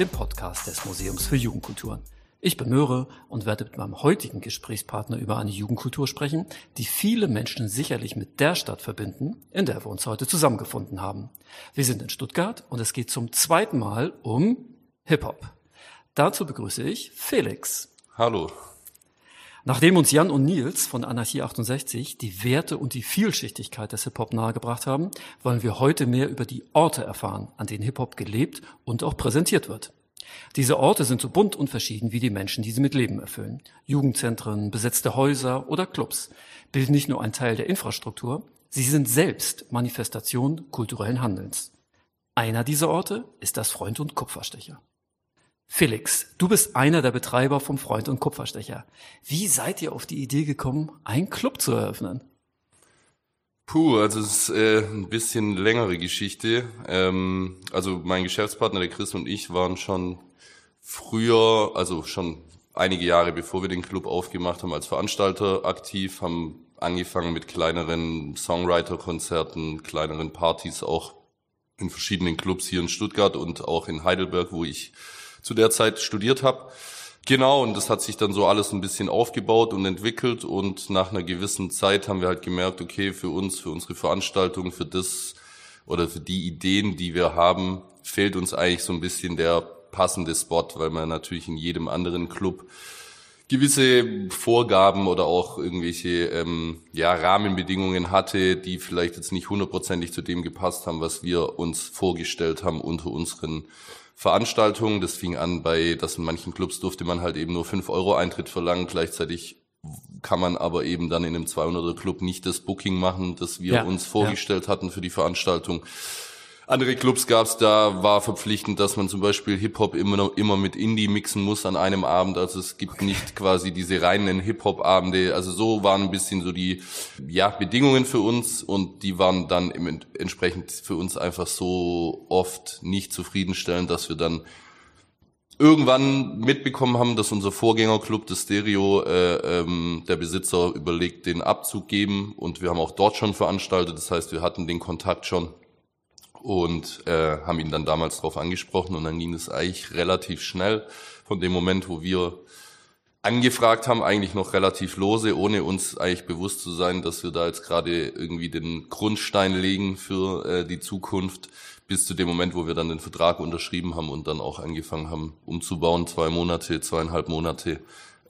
dem Podcast des Museums für Jugendkulturen. Ich bin Möhre und werde mit meinem heutigen Gesprächspartner über eine Jugendkultur sprechen, die viele Menschen sicherlich mit der Stadt verbinden, in der wir uns heute zusammengefunden haben. Wir sind in Stuttgart und es geht zum zweiten Mal um Hip-Hop. Dazu begrüße ich Felix. Hallo. Nachdem uns Jan und Nils von Anarchie 68 die Werte und die Vielschichtigkeit des Hip-Hop nahegebracht haben, wollen wir heute mehr über die Orte erfahren, an denen Hip-Hop gelebt und auch präsentiert wird. Diese Orte sind so bunt und verschieden wie die Menschen, die sie mit Leben erfüllen. Jugendzentren, besetzte Häuser oder Clubs bilden nicht nur einen Teil der Infrastruktur, sie sind selbst Manifestation kulturellen Handelns. Einer dieser Orte ist das Freund und Kupferstecher. Felix, du bist einer der Betreiber vom Freund und Kupferstecher. Wie seid ihr auf die Idee gekommen, einen Club zu eröffnen? Puh, also es ist äh, ein bisschen längere Geschichte. Ähm, also mein Geschäftspartner, der Chris und ich, waren schon früher, also schon einige Jahre bevor wir den Club aufgemacht haben, als Veranstalter aktiv, haben angefangen mit kleineren Songwriter-Konzerten, kleineren Partys auch in verschiedenen Clubs hier in Stuttgart und auch in Heidelberg, wo ich zu der Zeit studiert habe. Genau, und das hat sich dann so alles ein bisschen aufgebaut und entwickelt und nach einer gewissen Zeit haben wir halt gemerkt, okay, für uns, für unsere Veranstaltung, für das oder für die Ideen, die wir haben, fehlt uns eigentlich so ein bisschen der passende Spot, weil man natürlich in jedem anderen Club gewisse Vorgaben oder auch irgendwelche ähm, ja, Rahmenbedingungen hatte, die vielleicht jetzt nicht hundertprozentig zu dem gepasst haben, was wir uns vorgestellt haben unter unseren Veranstaltungen. Das fing an bei, dass in manchen Clubs durfte man halt eben nur fünf Euro Eintritt verlangen. Gleichzeitig kann man aber eben dann in einem 200er Club nicht das Booking machen, das wir ja, uns vorgestellt ja. hatten für die Veranstaltung. Andere Clubs gab's, da war verpflichtend, dass man zum Beispiel Hip-Hop immer, noch, immer mit Indie mixen muss an einem Abend. Also es gibt nicht quasi diese reinen Hip-Hop-Abende. Also so waren ein bisschen so die ja, Bedingungen für uns und die waren dann im, entsprechend für uns einfach so oft nicht zufriedenstellend, dass wir dann irgendwann mitbekommen haben, dass unser Vorgängerclub, das Stereo, äh, ähm, der Besitzer überlegt, den abzugeben und wir haben auch dort schon veranstaltet. Das heißt, wir hatten den Kontakt schon und äh, haben ihn dann damals darauf angesprochen und dann ging es eigentlich relativ schnell von dem Moment, wo wir angefragt haben, eigentlich noch relativ lose, ohne uns eigentlich bewusst zu sein, dass wir da jetzt gerade irgendwie den Grundstein legen für äh, die Zukunft, bis zu dem Moment, wo wir dann den Vertrag unterschrieben haben und dann auch angefangen haben umzubauen, zwei Monate, zweieinhalb Monate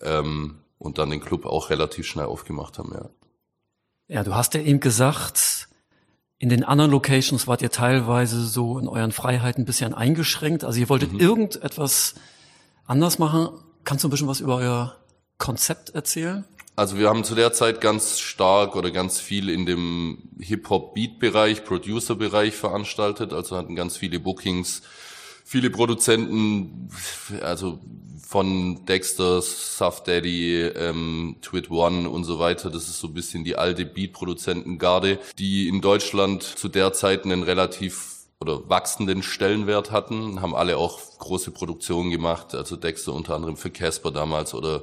ähm, und dann den Club auch relativ schnell aufgemacht haben, ja. Ja, du hast ja eben gesagt, in den anderen Locations wart ihr teilweise so in euren Freiheiten ein bisschen eingeschränkt. Also ihr wolltet mhm. irgendetwas anders machen. Kannst du ein bisschen was über euer Konzept erzählen? Also wir haben zu der Zeit ganz stark oder ganz viel in dem Hip-Hop-Beat-Bereich, Producer-Bereich veranstaltet. Also hatten ganz viele Bookings, viele Produzenten, also von Dexter, Soft Daddy, ähm, Twit One und so weiter. Das ist so ein bisschen die alte Beat-Produzentengarde, die in Deutschland zu der Zeit einen relativ oder wachsenden Stellenwert hatten, haben alle auch große Produktionen gemacht, also Dexter unter anderem für Casper damals oder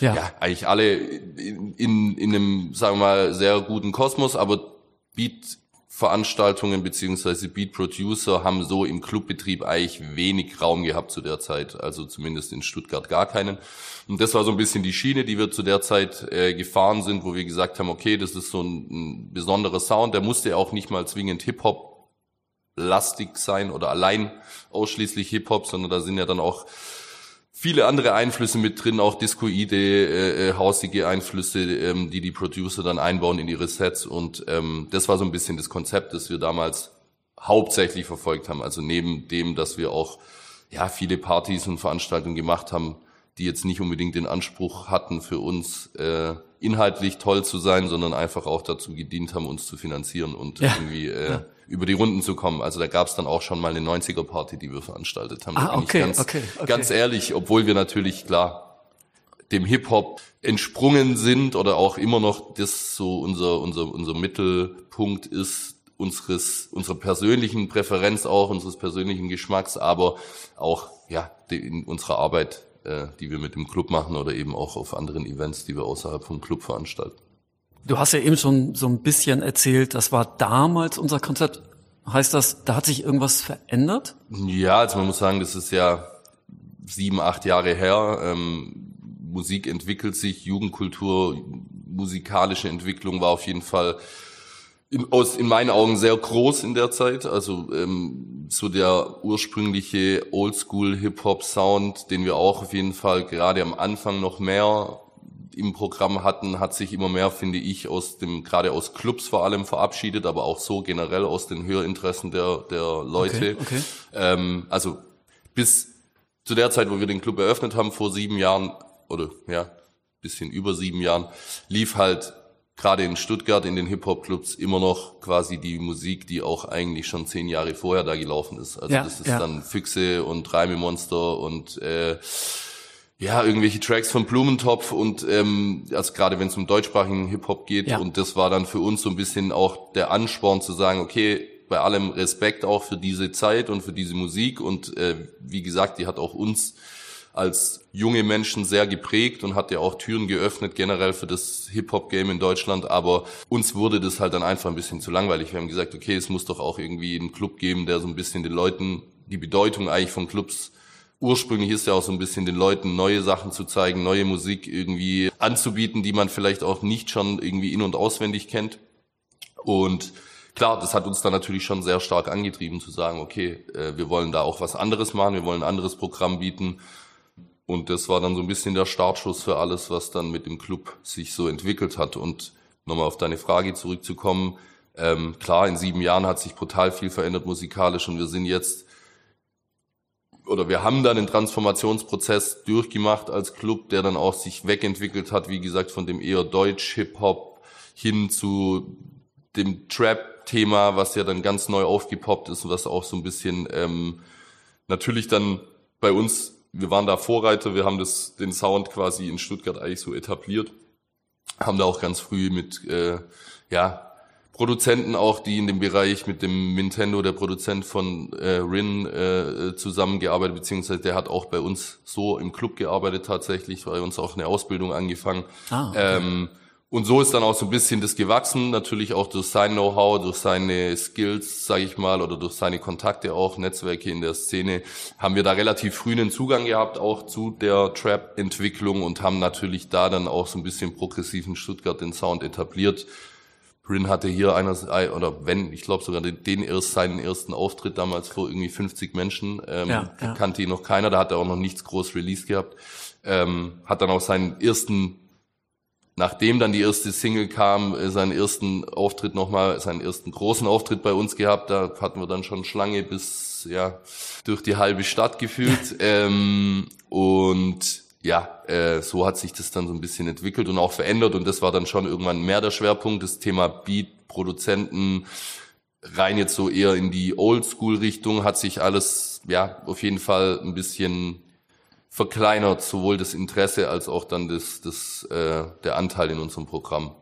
ja. ja, eigentlich alle in, in, in einem, sagen wir mal, sehr guten Kosmos, aber Beat Veranstaltungen beziehungsweise Beat Producer haben so im Clubbetrieb eigentlich wenig Raum gehabt zu der Zeit, also zumindest in Stuttgart gar keinen. Und das war so ein bisschen die Schiene, die wir zu der Zeit äh, gefahren sind, wo wir gesagt haben, okay, das ist so ein, ein besonderer Sound, der musste auch nicht mal zwingend Hip-Hop lastig sein oder allein ausschließlich Hip-Hop, sondern da sind ja dann auch viele andere Einflüsse mit drin, auch discoide, äh, äh, hausige Einflüsse, ähm, die die Producer dann einbauen in ihre Sets. Und ähm, das war so ein bisschen das Konzept, das wir damals hauptsächlich verfolgt haben. Also neben dem, dass wir auch ja viele Partys und Veranstaltungen gemacht haben, die jetzt nicht unbedingt den Anspruch hatten, für uns äh, inhaltlich toll zu sein, sondern einfach auch dazu gedient haben, uns zu finanzieren und ja. irgendwie äh, ja über die Runden zu kommen. Also da gab es dann auch schon mal eine 90er-Party, die wir veranstaltet haben. Ah, okay, ganz, okay, okay. ganz ehrlich, obwohl wir natürlich, klar, dem Hip-Hop entsprungen sind oder auch immer noch das so unser, unser, unser Mittelpunkt ist, unseres, unserer persönlichen Präferenz auch, unseres persönlichen Geschmacks, aber auch, ja, in unserer Arbeit, äh, die wir mit dem Club machen oder eben auch auf anderen Events, die wir außerhalb vom Club veranstalten. Du hast ja eben schon so ein bisschen erzählt, das war damals unser Konzept. Heißt das, da hat sich irgendwas verändert? Ja, also man muss sagen, das ist ja sieben, acht Jahre her. Ähm, Musik entwickelt sich, Jugendkultur, musikalische Entwicklung war auf jeden Fall in, aus, in meinen Augen sehr groß in der Zeit. Also ähm, so der ursprüngliche Oldschool-Hip-Hop-Sound, den wir auch auf jeden Fall gerade am Anfang noch mehr im Programm hatten, hat sich immer mehr, finde ich, aus dem, gerade aus Clubs vor allem verabschiedet, aber auch so generell aus den Hörinteressen der, der Leute. Okay, okay. Ähm, also bis zu der Zeit, wo wir den Club eröffnet haben, vor sieben Jahren, oder ja, bisschen über sieben Jahren, lief halt gerade in Stuttgart in den Hip-Hop-Clubs immer noch quasi die Musik, die auch eigentlich schon zehn Jahre vorher da gelaufen ist. Also ja, das ist ja. dann Füchse und Reimemonster und äh, ja, irgendwelche Tracks von Blumentopf und ähm, also gerade wenn es um deutschsprachigen Hip-Hop geht ja. und das war dann für uns so ein bisschen auch der Ansporn zu sagen, okay, bei allem Respekt auch für diese Zeit und für diese Musik und äh, wie gesagt, die hat auch uns als junge Menschen sehr geprägt und hat ja auch Türen geöffnet generell für das Hip-Hop-Game in Deutschland. Aber uns wurde das halt dann einfach ein bisschen zu langweilig. Wir haben gesagt, okay, es muss doch auch irgendwie einen Club geben, der so ein bisschen den Leuten die Bedeutung eigentlich von Clubs ursprünglich ist ja auch so ein bisschen den Leuten neue Sachen zu zeigen, neue Musik irgendwie anzubieten, die man vielleicht auch nicht schon irgendwie in- und auswendig kennt. Und klar, das hat uns dann natürlich schon sehr stark angetrieben zu sagen, okay, äh, wir wollen da auch was anderes machen, wir wollen ein anderes Programm bieten und das war dann so ein bisschen der Startschuss für alles, was dann mit dem Club sich so entwickelt hat. Und nochmal auf deine Frage zurückzukommen, ähm, klar, in sieben Jahren hat sich brutal viel verändert musikalisch und wir sind jetzt oder wir haben dann den Transformationsprozess durchgemacht als Club, der dann auch sich wegentwickelt hat, wie gesagt, von dem eher Deutsch-Hip-Hop hin zu dem Trap-Thema, was ja dann ganz neu aufgepoppt ist und was auch so ein bisschen ähm, natürlich dann bei uns wir waren da Vorreiter, wir haben das, den Sound quasi in Stuttgart eigentlich so etabliert, haben da auch ganz früh mit äh, ja, Produzenten auch, die in dem Bereich mit dem Nintendo, der Produzent von äh, Rin, äh, zusammengearbeitet, beziehungsweise der hat auch bei uns so im Club gearbeitet tatsächlich, bei uns auch eine Ausbildung angefangen. Ah, okay. ähm, und so ist dann auch so ein bisschen das gewachsen, natürlich auch durch sein Know-how, durch seine Skills, sage ich mal, oder durch seine Kontakte auch, Netzwerke in der Szene, haben wir da relativ früh einen Zugang gehabt, auch zu der Trap-Entwicklung und haben natürlich da dann auch so ein bisschen progressiven Stuttgart den Sound etabliert. Rin hatte hier einer, oder wenn, ich glaube sogar den, den erst seinen ersten Auftritt damals vor irgendwie 50 Menschen, ähm, ja, ja. kannte ihn noch keiner, da hat er auch noch nichts groß Release gehabt, ähm, hat dann auch seinen ersten nachdem dann die erste Single kam, äh, seinen ersten Auftritt nochmal, seinen ersten großen Auftritt bei uns gehabt. Da hatten wir dann schon Schlange bis ja durch die halbe Stadt gefühlt. ähm, und ja, äh, so hat sich das dann so ein bisschen entwickelt und auch verändert. Und das war dann schon irgendwann mehr der Schwerpunkt, das Thema Beat, Produzenten, rein jetzt so eher in die Oldschool-Richtung, hat sich alles ja auf jeden Fall ein bisschen verkleinert, sowohl das Interesse als auch dann das, das, äh, der Anteil in unserem Programm.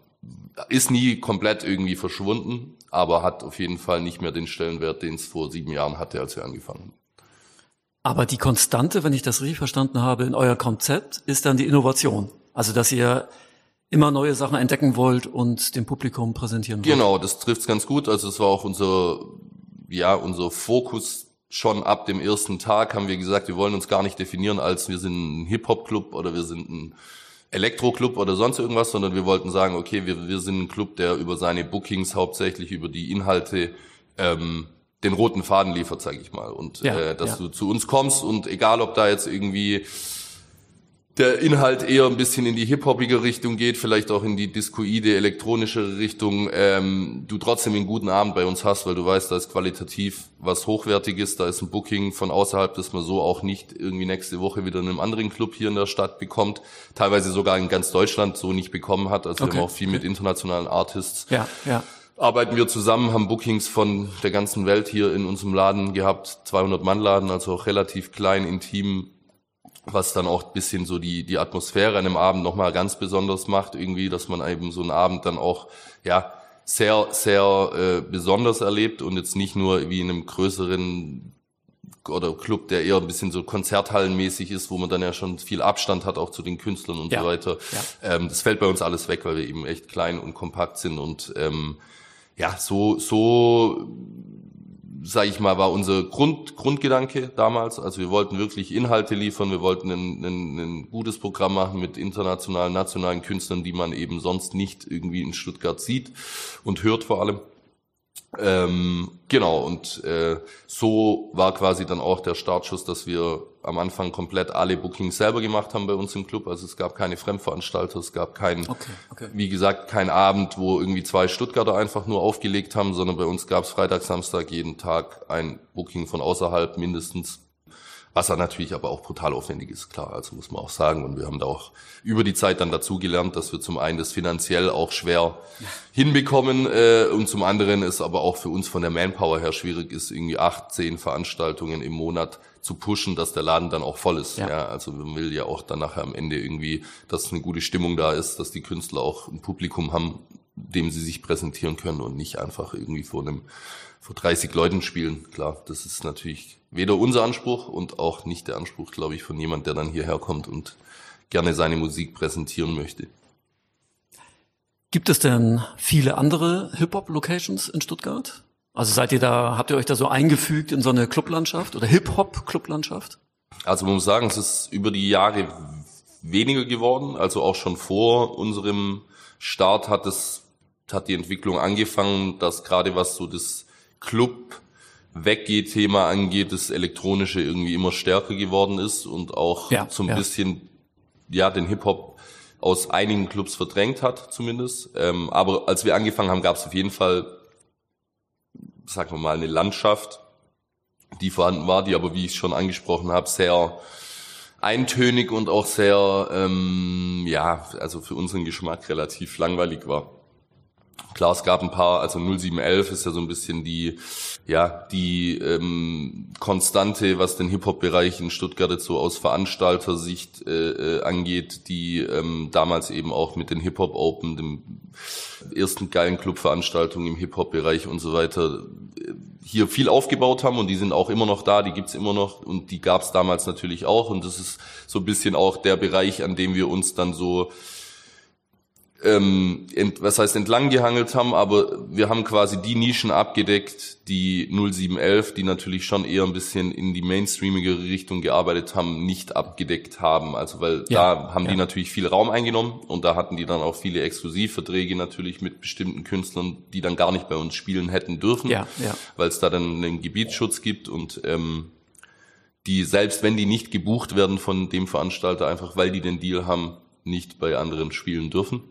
Ist nie komplett irgendwie verschwunden, aber hat auf jeden Fall nicht mehr den Stellenwert, den es vor sieben Jahren hatte, als wir angefangen haben. Aber die Konstante, wenn ich das richtig verstanden habe, in euer Konzept ist dann die Innovation. Also, dass ihr immer neue Sachen entdecken wollt und dem Publikum präsentieren wollt. Genau, das trifft's ganz gut. Also, es war auch unser, ja, unser Fokus schon ab dem ersten Tag haben wir gesagt, wir wollen uns gar nicht definieren als wir sind ein Hip-Hop-Club oder wir sind ein Elektro-Club oder sonst irgendwas, sondern wir wollten sagen, okay, wir, wir sind ein Club, der über seine Bookings hauptsächlich über die Inhalte ähm, den roten Faden liefert, sage ich mal. Und ja, äh, dass ja. du zu uns kommst und egal, ob da jetzt irgendwie der Inhalt eher ein bisschen in die hip-hopige Richtung geht, vielleicht auch in die discoide, elektronische Richtung, ähm, du trotzdem einen guten Abend bei uns hast, weil du weißt, da ist qualitativ was Hochwertiges, da ist ein Booking von außerhalb, das man so auch nicht irgendwie nächste Woche wieder in einem anderen Club hier in der Stadt bekommt, teilweise sogar in ganz Deutschland so nicht bekommen hat, also okay. wir haben auch viel mit internationalen Artists. Ja, ja. Arbeiten wir zusammen, haben Bookings von der ganzen Welt hier in unserem Laden gehabt, 200 Mann Laden, also auch relativ klein, intim, was dann auch bisschen so die, die Atmosphäre an dem Abend nochmal ganz besonders macht, irgendwie, dass man eben so einen Abend dann auch, ja, sehr, sehr äh, besonders erlebt und jetzt nicht nur wie in einem größeren oder Club, der eher ein bisschen so konzerthallenmäßig ist, wo man dann ja schon viel Abstand hat, auch zu den Künstlern und ja. so weiter. Ja. Ähm, das fällt bei uns alles weg, weil wir eben echt klein und kompakt sind und ähm, ja, so, so sage ich mal, war unser Grund, Grundgedanke damals. Also wir wollten wirklich Inhalte liefern, wir wollten ein, ein, ein gutes Programm machen mit internationalen, nationalen Künstlern, die man eben sonst nicht irgendwie in Stuttgart sieht und hört vor allem. Ähm, genau, und äh, so war quasi dann auch der Startschuss, dass wir am Anfang komplett alle Bookings selber gemacht haben bei uns im Club. Also es gab keine Fremdveranstalter, es gab keinen, okay, okay. wie gesagt, kein Abend, wo irgendwie zwei Stuttgarter einfach nur aufgelegt haben, sondern bei uns gab es Freitag, Samstag jeden Tag ein Booking von außerhalb mindestens was dann natürlich aber auch brutal aufwendig ist, klar, also muss man auch sagen. Und wir haben da auch über die Zeit dann dazu gelernt, dass wir zum einen das finanziell auch schwer hinbekommen äh, und zum anderen ist aber auch für uns von der Manpower her schwierig ist, irgendwie acht, zehn Veranstaltungen im Monat zu pushen, dass der Laden dann auch voll ist. Ja. ja also man will ja auch dann nachher am Ende irgendwie, dass eine gute Stimmung da ist, dass die Künstler auch ein Publikum haben, dem sie sich präsentieren können und nicht einfach irgendwie vor einem vor 30 Leuten spielen. Klar, das ist natürlich weder unser Anspruch und auch nicht der Anspruch, glaube ich, von jemand, der dann hierher kommt und gerne seine Musik präsentieren möchte. Gibt es denn viele andere Hip-Hop-Locations in Stuttgart? Also seid ihr da, habt ihr euch da so eingefügt in so eine Clublandschaft oder Hip-Hop-Clublandschaft? Also man muss sagen, es ist über die Jahre weniger geworden. Also auch schon vor unserem Start hat es, hat die Entwicklung angefangen, dass gerade was so das Club Weggeh-Thema angeht, das Elektronische irgendwie immer stärker geworden ist und auch ja, so ein ja. bisschen ja den Hip-Hop aus einigen Clubs verdrängt hat, zumindest. Ähm, aber als wir angefangen haben, gab es auf jeden Fall, sagen wir mal, eine Landschaft, die vorhanden war, die aber, wie ich schon angesprochen habe, sehr eintönig und auch sehr, ähm, ja, also für unseren Geschmack relativ langweilig war. Klar, es gab ein paar, also 0711 ist ja so ein bisschen die, ja, die ähm, Konstante, was den Hip-Hop-Bereich in Stuttgart jetzt so aus Veranstaltersicht äh, äh, angeht, die ähm, damals eben auch mit den Hip-Hop Open, dem ersten geilen Clubveranstaltung im Hip-Hop-Bereich und so weiter, äh, hier viel aufgebaut haben und die sind auch immer noch da, die gibt's immer noch und die gab's damals natürlich auch und das ist so ein bisschen auch der Bereich, an dem wir uns dann so ähm, ent, was heißt entlang gehangelt haben, aber wir haben quasi die Nischen abgedeckt, die 0711, die natürlich schon eher ein bisschen in die mainstreamige Richtung gearbeitet haben, nicht abgedeckt haben. Also weil ja, da haben ja. die natürlich viel Raum eingenommen und da hatten die dann auch viele Exklusivverträge natürlich mit bestimmten Künstlern, die dann gar nicht bei uns spielen hätten dürfen, ja. weil es da dann einen Gebietsschutz gibt und ähm, die selbst wenn die nicht gebucht werden von dem Veranstalter, einfach weil die den Deal haben, nicht bei anderen spielen dürfen.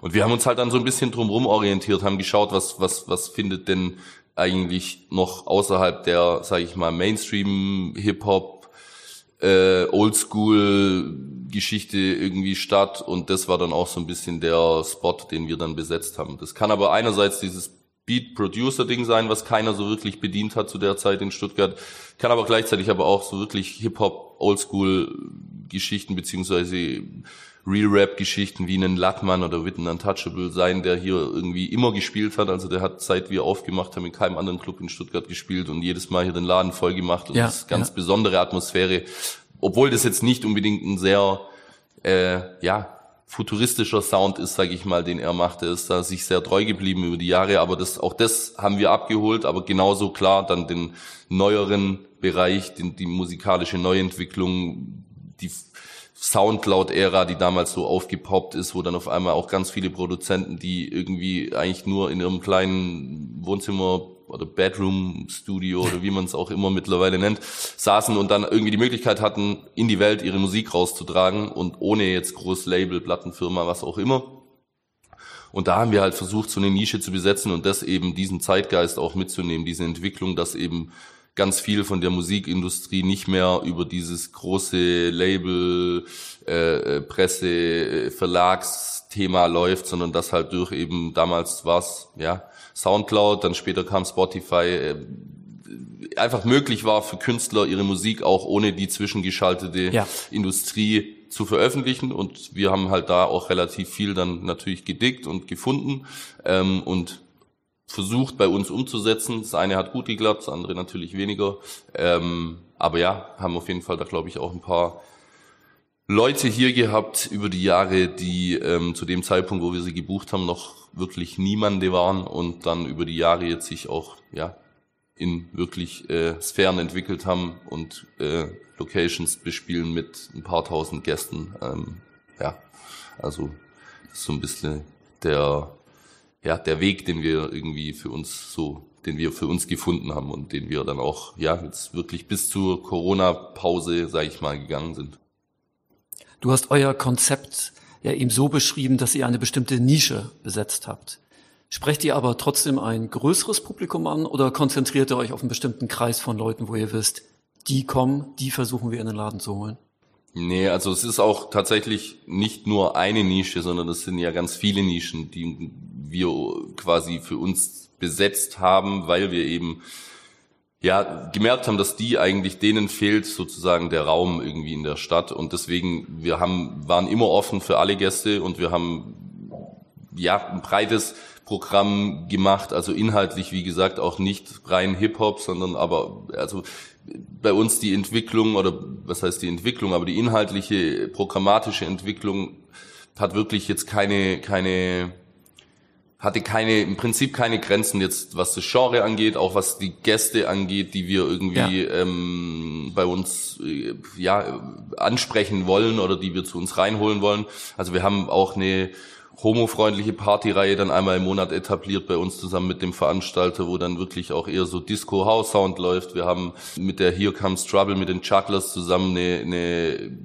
Und wir haben uns halt dann so ein bisschen drumherum orientiert, haben geschaut, was, was, was findet denn eigentlich noch außerhalb der, sage ich mal, Mainstream Hip-Hop, äh, Oldschool-Geschichte irgendwie statt. Und das war dann auch so ein bisschen der Spot, den wir dann besetzt haben. Das kann aber einerseits dieses Beat-Producer-Ding sein, was keiner so wirklich bedient hat zu der Zeit in Stuttgart, kann aber gleichzeitig aber auch so wirklich Hip-Hop, Oldschool-Geschichten beziehungsweise Real-Rap-Geschichten wie einen Lattmann oder Witten Untouchable sein, der hier irgendwie immer gespielt hat. Also der hat seit wir aufgemacht haben in keinem anderen Club in Stuttgart gespielt und jedes Mal hier den Laden voll gemacht und ja, das ist ganz ja. besondere Atmosphäre. Obwohl das jetzt nicht unbedingt ein sehr, äh, ja, futuristischer Sound ist, sage ich mal, den er macht. Er ist da sich sehr treu geblieben über die Jahre, aber das, auch das haben wir abgeholt, aber genauso klar dann den neueren Bereich, den, die musikalische Neuentwicklung, die Soundcloud-Ära, die damals so aufgepoppt ist, wo dann auf einmal auch ganz viele Produzenten, die irgendwie eigentlich nur in ihrem kleinen Wohnzimmer oder Bedroom-Studio oder wie man es auch immer mittlerweile nennt, saßen und dann irgendwie die Möglichkeit hatten, in die Welt ihre Musik rauszutragen und ohne jetzt groß Label, Plattenfirma, was auch immer. Und da haben wir halt versucht, so eine Nische zu besetzen und das eben diesen Zeitgeist auch mitzunehmen, diese Entwicklung, dass eben ganz viel von der Musikindustrie nicht mehr über dieses große Label, äh, äh Presse, äh, Verlagsthema läuft, sondern das halt durch eben damals war's ja Soundcloud, dann später kam Spotify, äh, einfach möglich war für Künstler ihre Musik auch ohne die zwischengeschaltete ja. Industrie zu veröffentlichen und wir haben halt da auch relativ viel dann natürlich gedickt und gefunden ähm, und versucht bei uns umzusetzen. Das eine hat gut geklappt, das andere natürlich weniger. Ähm, aber ja, haben auf jeden Fall da glaube ich auch ein paar Leute hier gehabt über die Jahre, die ähm, zu dem Zeitpunkt, wo wir sie gebucht haben, noch wirklich niemande waren und dann über die Jahre jetzt sich auch ja in wirklich äh, Sphären entwickelt haben und äh, Locations bespielen mit ein paar tausend Gästen. Ähm, ja, also das ist so ein bisschen der ja der Weg, den wir irgendwie für uns so, den wir für uns gefunden haben und den wir dann auch ja jetzt wirklich bis zur Corona-Pause, sage ich mal, gegangen sind. Du hast euer Konzept ja eben so beschrieben, dass ihr eine bestimmte Nische besetzt habt. Sprecht ihr aber trotzdem ein größeres Publikum an oder konzentriert ihr euch auf einen bestimmten Kreis von Leuten, wo ihr wisst, die kommen, die versuchen wir in den Laden zu holen? Nee, also es ist auch tatsächlich nicht nur eine Nische, sondern es sind ja ganz viele Nischen, die wir quasi für uns besetzt haben, weil wir eben ja gemerkt haben, dass die eigentlich denen fehlt sozusagen der Raum irgendwie in der Stadt. Und deswegen wir haben waren immer offen für alle Gäste und wir haben ja ein breites Programm gemacht, also inhaltlich wie gesagt auch nicht rein Hip Hop, sondern aber also bei uns die Entwicklung oder was heißt die Entwicklung, aber die inhaltliche programmatische Entwicklung hat wirklich jetzt keine keine hatte keine, im Prinzip keine Grenzen jetzt, was das Genre angeht, auch was die Gäste angeht, die wir irgendwie ja. ähm, bei uns äh, ja ansprechen wollen oder die wir zu uns reinholen wollen. Also wir haben auch eine homofreundliche Partyreihe dann einmal im Monat etabliert bei uns zusammen mit dem Veranstalter, wo dann wirklich auch eher so Disco House Sound läuft. Wir haben mit der Here Comes Trouble mit den Chucklers zusammen eine, eine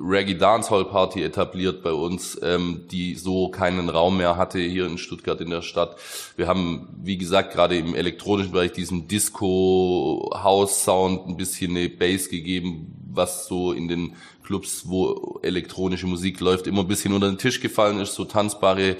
Reggae Dancehall Party etabliert bei uns, ähm, die so keinen Raum mehr hatte hier in Stuttgart in der Stadt. Wir haben, wie gesagt, gerade im elektronischen Bereich diesen Disco House Sound ein bisschen eine Bass gegeben, was so in den Clubs, wo elektronische Musik läuft, immer ein bisschen unter den Tisch gefallen ist, so tanzbare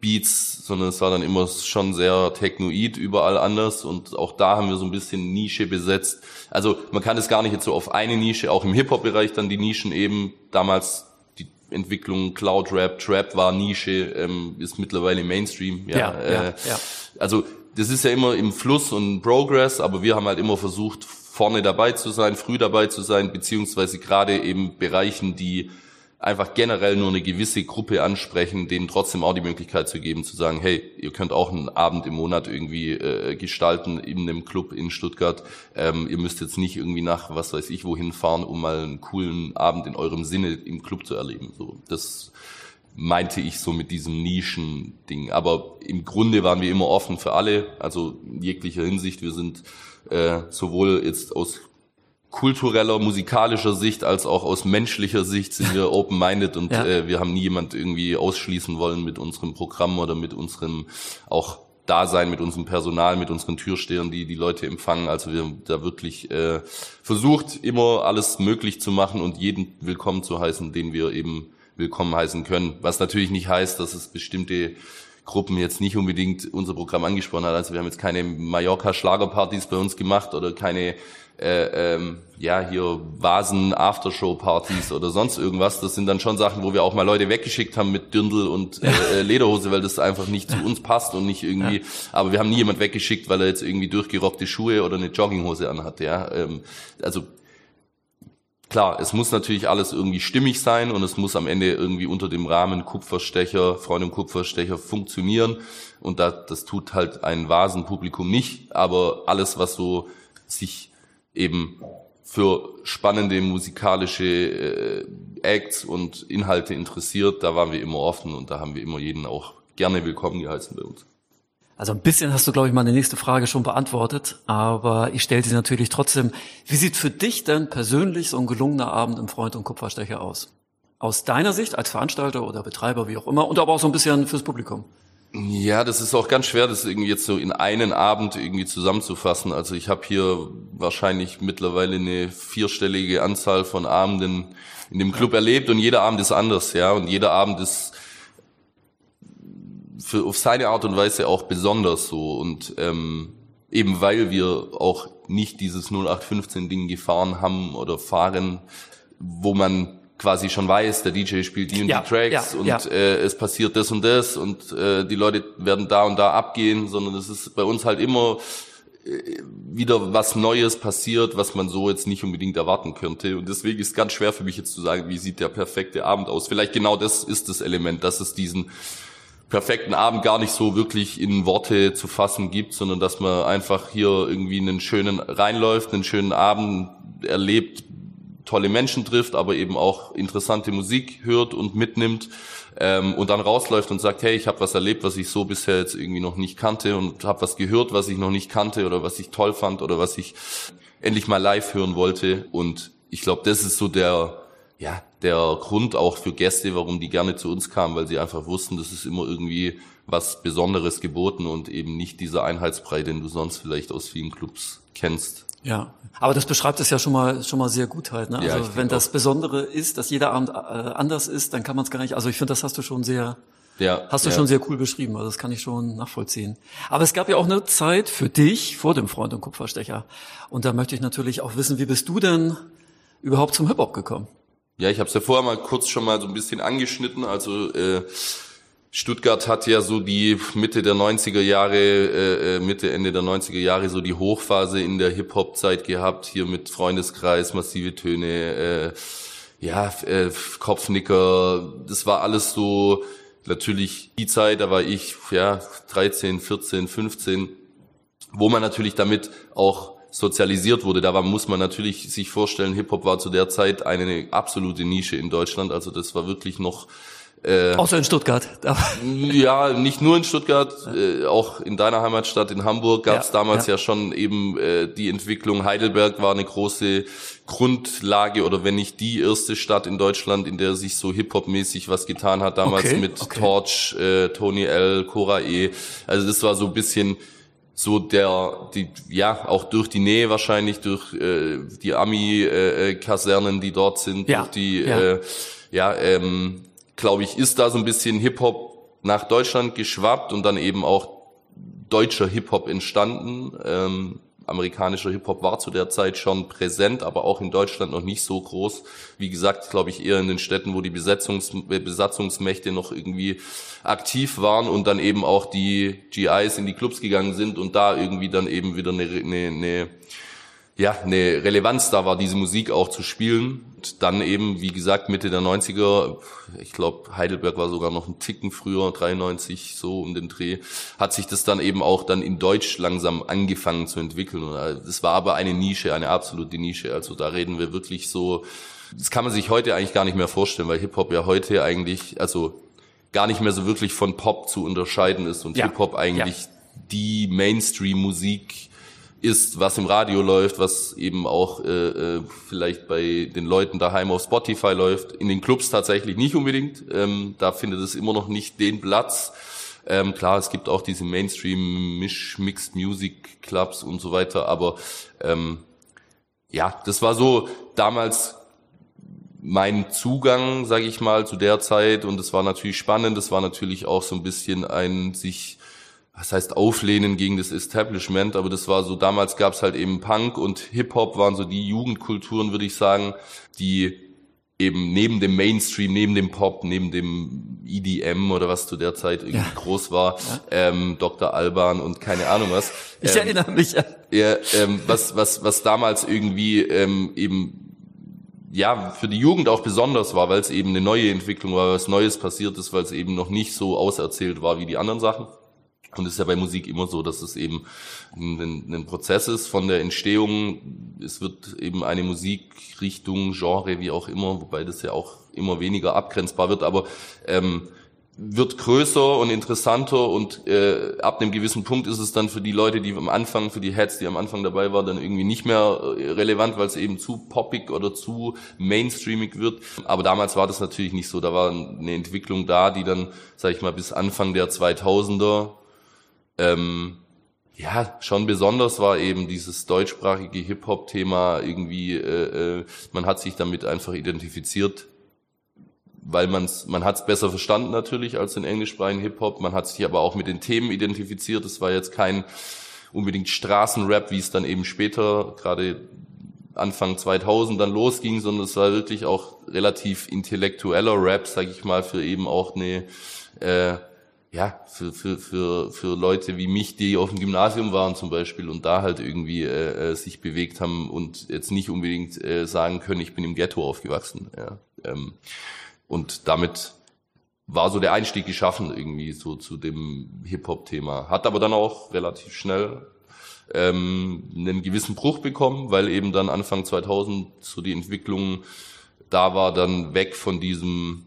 Beats, sondern es war dann immer schon sehr technoid überall anders und auch da haben wir so ein bisschen Nische besetzt. Also man kann es gar nicht jetzt so auf eine Nische, auch im Hip-Hop-Bereich dann die Nischen eben, damals die Entwicklung Cloud Rap, Trap war Nische, ähm, ist mittlerweile Mainstream. Ja, ja, äh, ja, ja. Also das ist ja immer im Fluss und Progress, aber wir haben halt immer versucht, vorne dabei zu sein, früh dabei zu sein, beziehungsweise gerade eben Bereichen, die einfach generell nur eine gewisse Gruppe ansprechen, denen trotzdem auch die Möglichkeit zu geben, zu sagen, hey, ihr könnt auch einen Abend im Monat irgendwie äh, gestalten in einem Club in Stuttgart. Ähm, ihr müsst jetzt nicht irgendwie nach, was weiß ich, wohin fahren, um mal einen coolen Abend in eurem Sinne im Club zu erleben. So, das meinte ich so mit diesem Nischen-Ding. Aber im Grunde waren wir immer offen für alle, also in jeglicher Hinsicht. Wir sind äh, sowohl jetzt aus kultureller, musikalischer Sicht als auch aus menschlicher Sicht sind wir open-minded und ja. äh, wir haben nie jemand irgendwie ausschließen wollen mit unserem Programm oder mit unserem auch Dasein, mit unserem Personal, mit unseren Türstehern, die die Leute empfangen. Also wir haben da wirklich äh, versucht, immer alles möglich zu machen und jeden willkommen zu heißen, den wir eben willkommen heißen können. Was natürlich nicht heißt, dass es bestimmte Gruppen jetzt nicht unbedingt unser Programm angesprochen hat. Also wir haben jetzt keine Mallorca-Schlagerpartys bei uns gemacht oder keine äh, ähm, ja hier Vasen Aftershow-Partys oder sonst irgendwas. Das sind dann schon Sachen, wo wir auch mal Leute weggeschickt haben mit Dirndl und äh, Lederhose, weil das einfach nicht zu uns passt und nicht irgendwie. Aber wir haben nie jemand weggeschickt, weil er jetzt irgendwie durchgerockte Schuhe oder eine Jogginghose anhat. Ja, ähm, also klar, es muss natürlich alles irgendwie stimmig sein und es muss am Ende irgendwie unter dem Rahmen Kupferstecher, Freunde und Kupferstecher funktionieren. Und da, das tut halt ein Vasenpublikum nicht. Aber alles, was so sich eben für spannende musikalische äh, Acts und Inhalte interessiert, da waren wir immer offen und da haben wir immer jeden auch gerne willkommen geheißen bei uns. Also ein bisschen hast du, glaube ich, meine nächste Frage schon beantwortet, aber ich stelle sie natürlich trotzdem. Wie sieht für dich denn persönlich so ein gelungener Abend im Freund und Kupferstecher aus? Aus deiner Sicht als Veranstalter oder Betreiber, wie auch immer, und aber auch so ein bisschen fürs Publikum. Ja, das ist auch ganz schwer, das irgendwie jetzt so in einen Abend irgendwie zusammenzufassen. Also ich habe hier wahrscheinlich mittlerweile eine vierstellige Anzahl von Abenden in dem Club erlebt und jeder Abend ist anders, ja. Und jeder Abend ist für, auf seine Art und Weise auch besonders so. Und ähm, eben weil wir auch nicht dieses 0815-Ding gefahren haben oder fahren, wo man quasi schon weiß, der DJ spielt die und ja, die Tracks ja, und ja. Äh, es passiert das und das und äh, die Leute werden da und da abgehen, sondern es ist bei uns halt immer äh, wieder was Neues passiert, was man so jetzt nicht unbedingt erwarten könnte. Und deswegen ist es ganz schwer für mich jetzt zu sagen, wie sieht der perfekte Abend aus. Vielleicht genau das ist das Element, dass es diesen perfekten Abend gar nicht so wirklich in Worte zu fassen gibt, sondern dass man einfach hier irgendwie einen schönen reinläuft, einen schönen Abend erlebt, tolle Menschen trifft, aber eben auch interessante Musik hört und mitnimmt ähm, und dann rausläuft und sagt, hey, ich habe was erlebt, was ich so bisher jetzt irgendwie noch nicht kannte und habe was gehört, was ich noch nicht kannte oder was ich toll fand oder was ich endlich mal live hören wollte. Und ich glaube, das ist so der ja der Grund auch für Gäste, warum die gerne zu uns kamen, weil sie einfach wussten, das ist immer irgendwie was Besonderes geboten und eben nicht dieser Einheitsbrei, den du sonst vielleicht aus vielen Clubs kennst. Ja, aber das beschreibt es ja schon mal schon mal sehr gut halt. Ne? Also ja, wenn das Besondere ist, dass jeder Abend äh, anders ist, dann kann man es gar nicht. Also ich finde, das hast du schon sehr, ja, hast du ja. schon sehr cool beschrieben. Also das kann ich schon nachvollziehen. Aber es gab ja auch eine Zeit für dich vor dem Freund und Kupferstecher. Und da möchte ich natürlich auch wissen, wie bist du denn überhaupt zum Hip Hop gekommen? Ja, ich habe es ja vorher mal kurz schon mal so ein bisschen angeschnitten. Also äh, Stuttgart hat ja so die Mitte der 90er Jahre, äh, äh, Mitte, Ende der 90er Jahre so die Hochphase in der Hip-Hop-Zeit gehabt, hier mit Freundeskreis, massive Töne, äh, ja, äh, Kopfnicker, das war alles so natürlich die Zeit, da war ich ja 13, 14, 15, wo man natürlich damit auch sozialisiert wurde. Da war, muss man natürlich sich vorstellen, Hip-Hop war zu der Zeit eine absolute Nische in Deutschland. Also das war wirklich noch äh, Außer in Stuttgart. ja, nicht nur in Stuttgart, äh, auch in deiner Heimatstadt in Hamburg gab es ja, damals ja. ja. schon eben äh, die Entwicklung. Heidelberg war eine große Grundlage oder wenn nicht die erste Stadt in Deutschland, in der sich so Hip-Hop-mäßig was getan hat, damals okay, mit okay. Torch, äh, Tony L, Cora E. Also das war so ein bisschen so der, die, ja, auch durch die Nähe wahrscheinlich, durch äh, die Ami-Kasernen, äh, die dort sind, ja, durch die, ja, äh, ja ähm, glaube ich, ist da so ein bisschen Hip-Hop nach Deutschland geschwappt und dann eben auch deutscher Hip-Hop entstanden. Ähm, amerikanischer Hip-Hop war zu der Zeit schon präsent, aber auch in Deutschland noch nicht so groß. Wie gesagt, glaube ich, eher in den Städten, wo die Besetzungs Besatzungsmächte noch irgendwie aktiv waren und dann eben auch die GIs in die Clubs gegangen sind und da irgendwie dann eben wieder eine, eine, eine ja, eine Relevanz da war, diese Musik auch zu spielen. Und dann eben, wie gesagt, Mitte der 90er, ich glaube, Heidelberg war sogar noch ein Ticken früher, 93, so um den Dreh, hat sich das dann eben auch dann in Deutsch langsam angefangen zu entwickeln. Das war aber eine Nische, eine absolute Nische. Also da reden wir wirklich so, das kann man sich heute eigentlich gar nicht mehr vorstellen, weil Hip-Hop ja heute eigentlich, also gar nicht mehr so wirklich von Pop zu unterscheiden ist und ja. Hip-Hop eigentlich ja. die Mainstream-Musik ist, was im Radio läuft, was eben auch äh, äh, vielleicht bei den Leuten daheim auf Spotify läuft, in den Clubs tatsächlich nicht unbedingt. Ähm, da findet es immer noch nicht den Platz. Ähm, klar, es gibt auch diese Mainstream Misch Mixed Music Clubs und so weiter, aber ähm, ja, das war so damals mein Zugang, sage ich mal, zu der Zeit und es war natürlich spannend. Es war natürlich auch so ein bisschen ein sich was heißt auflehnen gegen das Establishment, aber das war so, damals gab es halt eben Punk und Hip-Hop waren so die Jugendkulturen, würde ich sagen, die eben neben dem Mainstream, neben dem Pop, neben dem EDM oder was zu der Zeit irgendwie ja. groß war, ja. ähm, Dr. Alban und keine Ahnung was. Ich ähm, erinnere mich. Ja, ja ähm, was, was, was damals irgendwie ähm, eben ja, für die Jugend auch besonders war, weil es eben eine neue Entwicklung war, was Neues passiert ist, weil es eben noch nicht so auserzählt war wie die anderen Sachen. Und es ist ja bei Musik immer so, dass es eben ein, ein, Prozess ist von der Entstehung. Es wird eben eine Musikrichtung, Genre, wie auch immer, wobei das ja auch immer weniger abgrenzbar wird, aber ähm, wird größer und interessanter und äh, ab einem gewissen Punkt ist es dann für die Leute, die am Anfang, für die Heads, die am Anfang dabei waren, dann irgendwie nicht mehr äh, relevant, weil es eben zu poppig oder zu mainstreamig wird. Aber damals war das natürlich nicht so. Da war eine Entwicklung da, die dann, sag ich mal, bis Anfang der 2000er ähm, ja, schon besonders war eben dieses deutschsprachige Hip-Hop-Thema irgendwie, äh, äh, man hat sich damit einfach identifiziert, weil man's, man hat es besser verstanden natürlich als den englischsprachigen Hip-Hop, man hat sich aber auch mit den Themen identifiziert, es war jetzt kein unbedingt Straßenrap, wie es dann eben später, gerade Anfang 2000 dann losging, sondern es war wirklich auch relativ intellektueller Rap, sag ich mal, für eben auch eine äh, ja, für, für, für, für Leute wie mich, die auf dem Gymnasium waren zum Beispiel und da halt irgendwie äh, äh, sich bewegt haben und jetzt nicht unbedingt äh, sagen können, ich bin im Ghetto aufgewachsen. Ja. Ähm, und damit war so der Einstieg geschaffen irgendwie so zu dem Hip-Hop-Thema. Hat aber dann auch relativ schnell ähm, einen gewissen Bruch bekommen, weil eben dann Anfang 2000 so die Entwicklung da war, dann weg von diesem,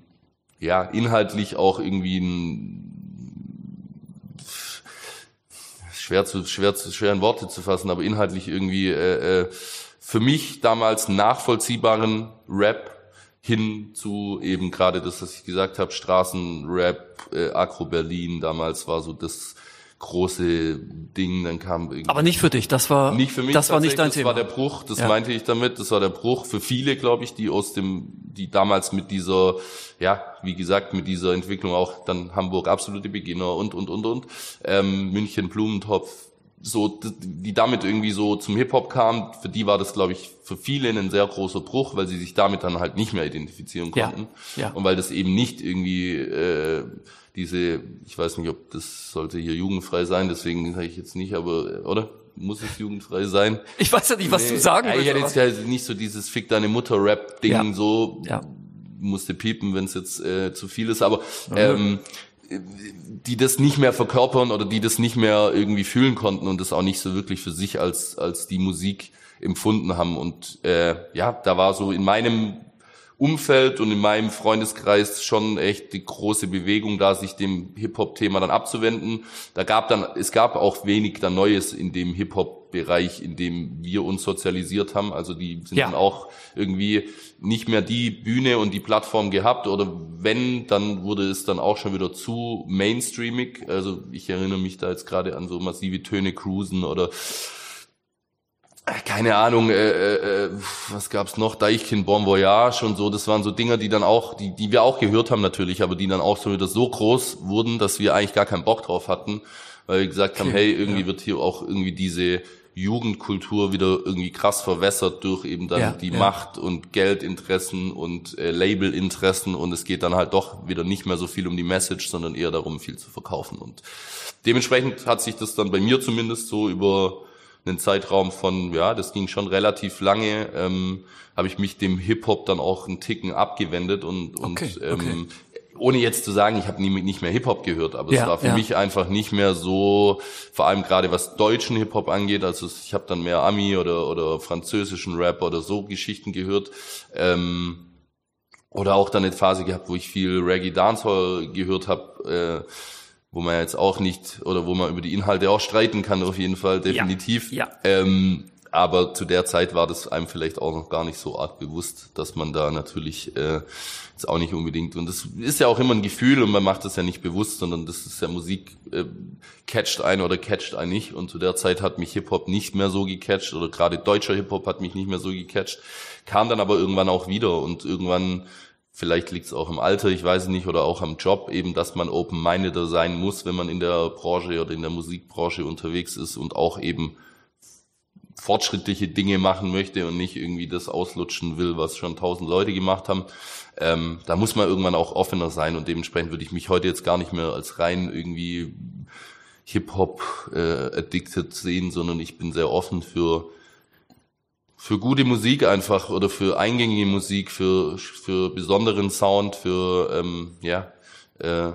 ja, inhaltlich auch irgendwie ein schwer zu schwer zu schwer in Worte zu fassen, aber inhaltlich irgendwie äh, äh, für mich damals nachvollziehbaren Rap hin zu eben gerade das, was ich gesagt habe, Straßenrap, äh, Agro Berlin damals war so das große Ding, dann kam irgendwie Aber nicht für dich, das war nicht für mich, das war nicht dein das Thema. Das war der Bruch, das ja. meinte ich damit, das war der Bruch für viele, glaube ich, die aus dem die damals mit dieser ja, wie gesagt, mit dieser Entwicklung auch dann Hamburg absolute Beginner und und und und ähm, München Blumentopf so, die damit irgendwie so zum Hip-Hop kam, für die war das, glaube ich, für viele ein sehr großer Bruch, weil sie sich damit dann halt nicht mehr identifizieren konnten. Ja, ja. Und weil das eben nicht irgendwie äh, diese, ich weiß nicht, ob das sollte hier jugendfrei sein, deswegen sage ich jetzt nicht, aber, oder? Muss es jugendfrei sein? Ich weiß ja nicht, was nee, du sagen willst. Ich hätte jetzt ja nicht so dieses Fick deine Mutter-Rap-Ding ja. so, ja. musste piepen, wenn es jetzt äh, zu viel ist, aber ähm, die das nicht mehr verkörpern oder die das nicht mehr irgendwie fühlen konnten und das auch nicht so wirklich für sich als als die Musik empfunden haben und äh, ja da war so in meinem Umfeld und in meinem Freundeskreis schon echt die große Bewegung da, sich dem Hip-Hop-Thema dann abzuwenden. Da gab dann, es gab auch wenig dann Neues in dem Hip-Hop-Bereich, in dem wir uns sozialisiert haben. Also die sind ja. dann auch irgendwie nicht mehr die Bühne und die Plattform gehabt oder wenn, dann wurde es dann auch schon wieder zu mainstreamig. Also ich erinnere mich da jetzt gerade an so massive Töne Cruisen oder keine Ahnung, äh, äh, äh, was gab's noch, Deichkind, Bon Voyage und so, das waren so Dinger, die dann auch, die, die wir auch gehört haben natürlich, aber die dann auch so wieder so groß wurden, dass wir eigentlich gar keinen Bock drauf hatten, weil wir gesagt haben, hey, irgendwie ja. wird hier auch irgendwie diese Jugendkultur wieder irgendwie krass verwässert durch eben dann ja, die ja. Macht und Geldinteressen und äh, Labelinteressen und es geht dann halt doch wieder nicht mehr so viel um die Message, sondern eher darum, viel zu verkaufen und dementsprechend hat sich das dann bei mir zumindest so über einen Zeitraum von, ja, das ging schon relativ lange, ähm, habe ich mich dem Hip-Hop dann auch einen Ticken abgewendet und, und okay, ähm, okay. ohne jetzt zu sagen, ich habe nie, nicht mehr Hip-Hop gehört, aber ja, es war für ja. mich einfach nicht mehr so, vor allem gerade was deutschen Hip-Hop angeht, also ich habe dann mehr Ami oder, oder französischen Rap oder so Geschichten gehört. Ähm, oder auch dann eine Phase gehabt, wo ich viel Reggae Dancehall gehört habe. Äh, wo man jetzt auch nicht oder wo man über die Inhalte auch streiten kann, auf jeden Fall, definitiv. Ja. ja. Ähm, aber zu der Zeit war das einem vielleicht auch noch gar nicht so arg bewusst, dass man da natürlich äh, jetzt auch nicht unbedingt und das ist ja auch immer ein Gefühl und man macht das ja nicht bewusst, sondern das ist ja Musik äh, catcht einen oder catcht einen nicht und zu der Zeit hat mich Hip Hop nicht mehr so gecatcht oder gerade deutscher Hip Hop hat mich nicht mehr so gecatcht, kam dann aber irgendwann auch wieder und irgendwann Vielleicht liegt es auch im Alter, ich weiß nicht, oder auch am Job, eben, dass man open-mindeder sein muss, wenn man in der Branche oder in der Musikbranche unterwegs ist und auch eben fortschrittliche Dinge machen möchte und nicht irgendwie das auslutschen will, was schon tausend Leute gemacht haben. Ähm, da muss man irgendwann auch offener sein und dementsprechend würde ich mich heute jetzt gar nicht mehr als rein irgendwie Hip-Hop äh, addicted sehen, sondern ich bin sehr offen für für gute Musik einfach oder für eingängige Musik, für, für besonderen Sound, für ähm, ja äh,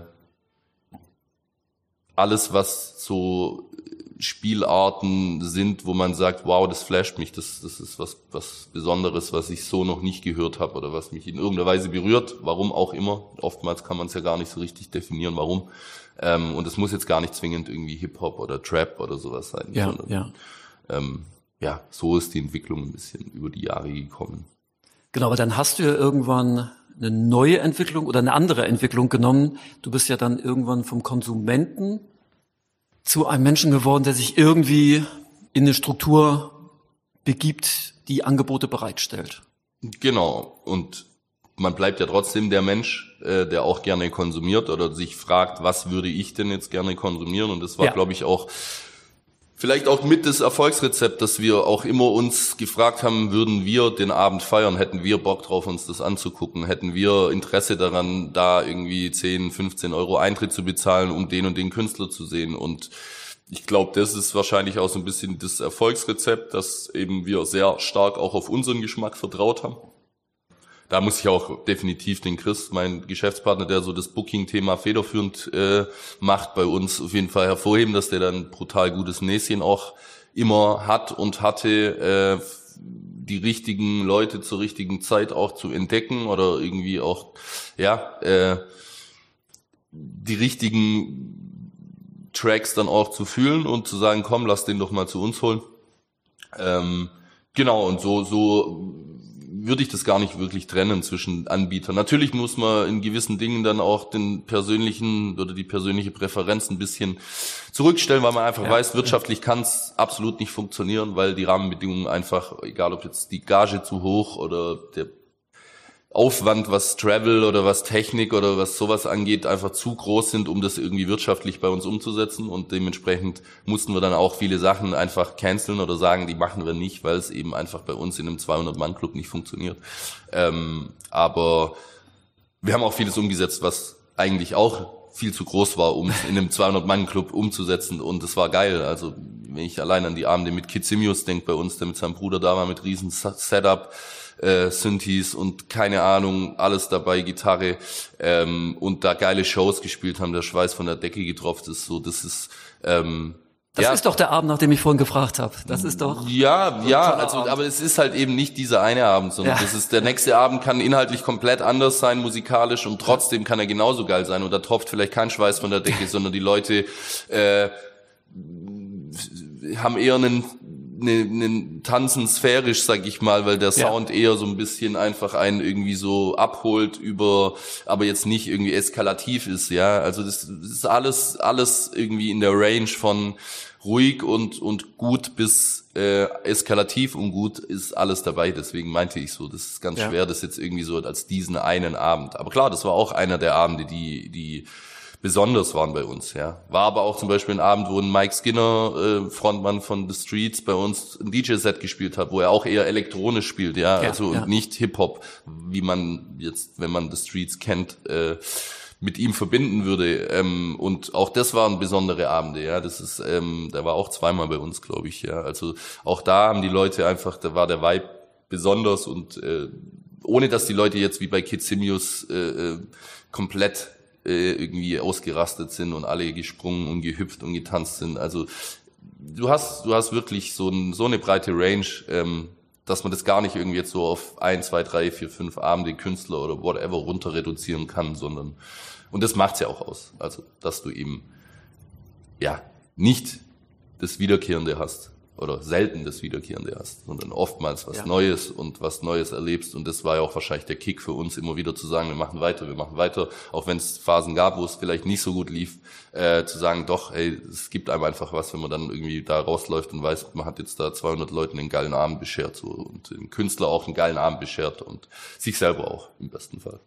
alles, was so Spielarten sind, wo man sagt, wow, das flasht mich, das, das ist was, was Besonderes, was ich so noch nicht gehört habe oder was mich in irgendeiner Weise berührt, warum auch immer. Oftmals kann man es ja gar nicht so richtig definieren, warum. Ähm, und es muss jetzt gar nicht zwingend irgendwie Hip-Hop oder Trap oder sowas sein. Ja, sondern, ja. Ähm, ja, so ist die Entwicklung ein bisschen über die Jahre gekommen. Genau, aber dann hast du ja irgendwann eine neue Entwicklung oder eine andere Entwicklung genommen. Du bist ja dann irgendwann vom Konsumenten zu einem Menschen geworden, der sich irgendwie in eine Struktur begibt, die Angebote bereitstellt. Genau. Und man bleibt ja trotzdem der Mensch, äh, der auch gerne konsumiert oder sich fragt, was würde ich denn jetzt gerne konsumieren? Und das war, ja. glaube ich, auch Vielleicht auch mit das Erfolgsrezept, dass wir auch immer uns gefragt haben, würden wir den Abend feiern, hätten wir Bock drauf, uns das anzugucken, hätten wir Interesse daran, da irgendwie 10, 15 Euro Eintritt zu bezahlen, um den und den Künstler zu sehen. Und ich glaube, das ist wahrscheinlich auch so ein bisschen das Erfolgsrezept, dass eben wir sehr stark auch auf unseren Geschmack vertraut haben da muss ich auch definitiv den Chris, mein Geschäftspartner, der so das Booking-Thema federführend äh, macht, bei uns auf jeden Fall hervorheben, dass der dann brutal gutes Näschen auch immer hat und hatte, äh, die richtigen Leute zur richtigen Zeit auch zu entdecken oder irgendwie auch, ja, äh, die richtigen Tracks dann auch zu fühlen und zu sagen, komm, lass den doch mal zu uns holen. Ähm, genau, und so, so würde ich das gar nicht wirklich trennen zwischen Anbietern. Natürlich muss man in gewissen Dingen dann auch den persönlichen oder die persönliche Präferenz ein bisschen zurückstellen, weil man einfach ja. weiß, wirtschaftlich kann es absolut nicht funktionieren, weil die Rahmenbedingungen einfach, egal ob jetzt die Gage zu hoch oder der Aufwand, was Travel oder was Technik oder was sowas angeht, einfach zu groß sind, um das irgendwie wirtschaftlich bei uns umzusetzen. Und dementsprechend mussten wir dann auch viele Sachen einfach canceln oder sagen, die machen wir nicht, weil es eben einfach bei uns in einem 200-Mann-Club nicht funktioniert. Ähm, aber wir haben auch vieles umgesetzt, was eigentlich auch viel zu groß war, um in einem 200-Mann-Club umzusetzen. Und es war geil. Also wenn ich allein an die Abende mit Kitsimius denke bei uns, der mit seinem Bruder da war, mit riesen Setup äh, Synthes und keine Ahnung, alles dabei, Gitarre ähm, und da geile Shows gespielt haben, der Schweiß von der Decke getroffen ist, so das ist ähm, das ja. ist doch der Abend, nach dem ich vorhin gefragt habe. Das ist doch. Ja, so ja, also, Abend. aber es ist halt eben nicht dieser eine Abend, sondern ja. das ist der nächste Abend kann inhaltlich komplett anders sein, musikalisch und trotzdem kann er genauso geil sein. Und da tropft vielleicht kein Schweiß von der Decke, sondern die Leute äh, haben eher einen ne, ne tanzen sphärisch, sag ich mal, weil der Sound ja. eher so ein bisschen einfach einen irgendwie so abholt über, aber jetzt nicht irgendwie eskalativ ist, ja. Also das, das ist alles, alles irgendwie in der Range von ruhig und, und gut bis äh, eskalativ und gut ist alles dabei. Deswegen meinte ich so, das ist ganz ja. schwer, das jetzt irgendwie so als diesen einen Abend. Aber klar, das war auch einer der Abende, die, die besonders waren bei uns. Ja. War aber auch zum Beispiel ein Abend, wo ein Mike Skinner, äh, Frontmann von The Streets, bei uns ein DJ-Set gespielt hat, wo er auch eher elektronisch spielt, ja, ja also ja. nicht Hip-Hop, wie man jetzt, wenn man The Streets kennt, äh, mit ihm verbinden würde. Ähm, und auch das waren besondere Abende, ja. Das ist, ähm, der war auch zweimal bei uns, glaube ich, ja. Also auch da haben die Leute einfach, da war der Vibe besonders und äh, ohne dass die Leute jetzt wie bei Kid Simius äh, äh komplett äh, irgendwie ausgerastet sind und alle gesprungen und gehüpft und getanzt sind. Also du hast, du hast wirklich so, ein, so eine breite Range, ähm, dass man das gar nicht irgendwie jetzt so auf ein, zwei, drei, vier, fünf Abende Künstler oder whatever runter reduzieren kann, sondern und das macht's ja auch aus. Also, dass du eben ja nicht das Wiederkehrende hast oder selten das Wiederkehrende hast, sondern oftmals was ja. Neues und was Neues erlebst. Und das war ja auch wahrscheinlich der Kick für uns, immer wieder zu sagen, wir machen weiter, wir machen weiter, auch wenn es Phasen gab, wo es vielleicht nicht so gut lief, äh, zu sagen, doch, hey, es gibt einem einfach was, wenn man dann irgendwie da rausläuft und weiß, man hat jetzt da 200 Leuten einen geilen Abend beschert so, und dem Künstler auch einen geilen Abend beschert und sich selber auch im besten Fall.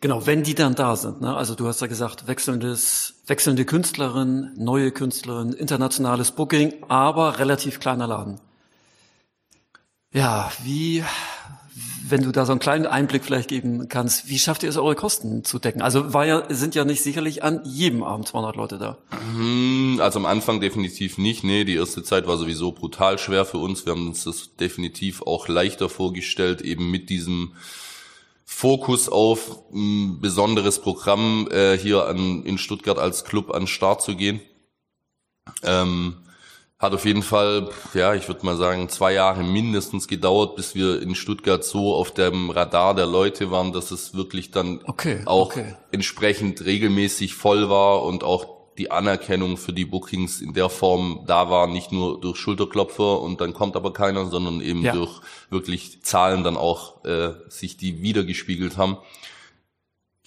Genau, wenn die dann da sind. Ne? Also du hast ja gesagt, wechselndes, wechselnde Künstlerin, neue Künstlerin, internationales Booking, aber relativ kleiner Laden. Ja, wie, wenn du da so einen kleinen Einblick vielleicht geben kannst, wie schafft ihr es, eure Kosten zu decken? Also war ja, sind ja nicht sicherlich an jedem Abend 200 Leute da. Hm, also am Anfang definitiv nicht. Nee, die erste Zeit war sowieso brutal schwer für uns. Wir haben uns das definitiv auch leichter vorgestellt, eben mit diesem Fokus auf ein besonderes Programm äh, hier an, in Stuttgart als Club an Start zu gehen. Ähm, hat auf jeden Fall, ja, ich würde mal sagen, zwei Jahre mindestens gedauert, bis wir in Stuttgart so auf dem Radar der Leute waren, dass es wirklich dann okay, auch okay. entsprechend regelmäßig voll war und auch die Anerkennung für die Bookings in der Form da war, nicht nur durch Schulterklopfer und dann kommt aber keiner, sondern eben ja. durch wirklich Zahlen dann auch äh, sich die wiedergespiegelt haben.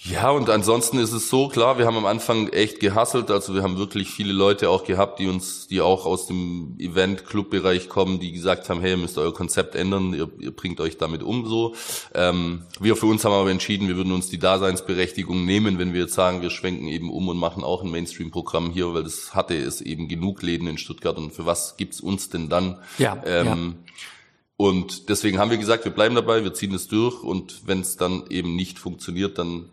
Ja, und ansonsten ist es so, klar, wir haben am Anfang echt gehasselt, also wir haben wirklich viele Leute auch gehabt, die uns, die auch aus dem Event-Club-Bereich kommen, die gesagt haben, hey, ihr müsst euer Konzept ändern, ihr, ihr bringt euch damit um, so. Ähm, wir für uns haben aber entschieden, wir würden uns die Daseinsberechtigung nehmen, wenn wir jetzt sagen, wir schwenken eben um und machen auch ein Mainstream-Programm hier, weil das hatte es eben genug Läden in Stuttgart und für was gibt's uns denn dann? Ja, ähm, ja. Und deswegen haben wir gesagt, wir bleiben dabei, wir ziehen es durch und wenn es dann eben nicht funktioniert, dann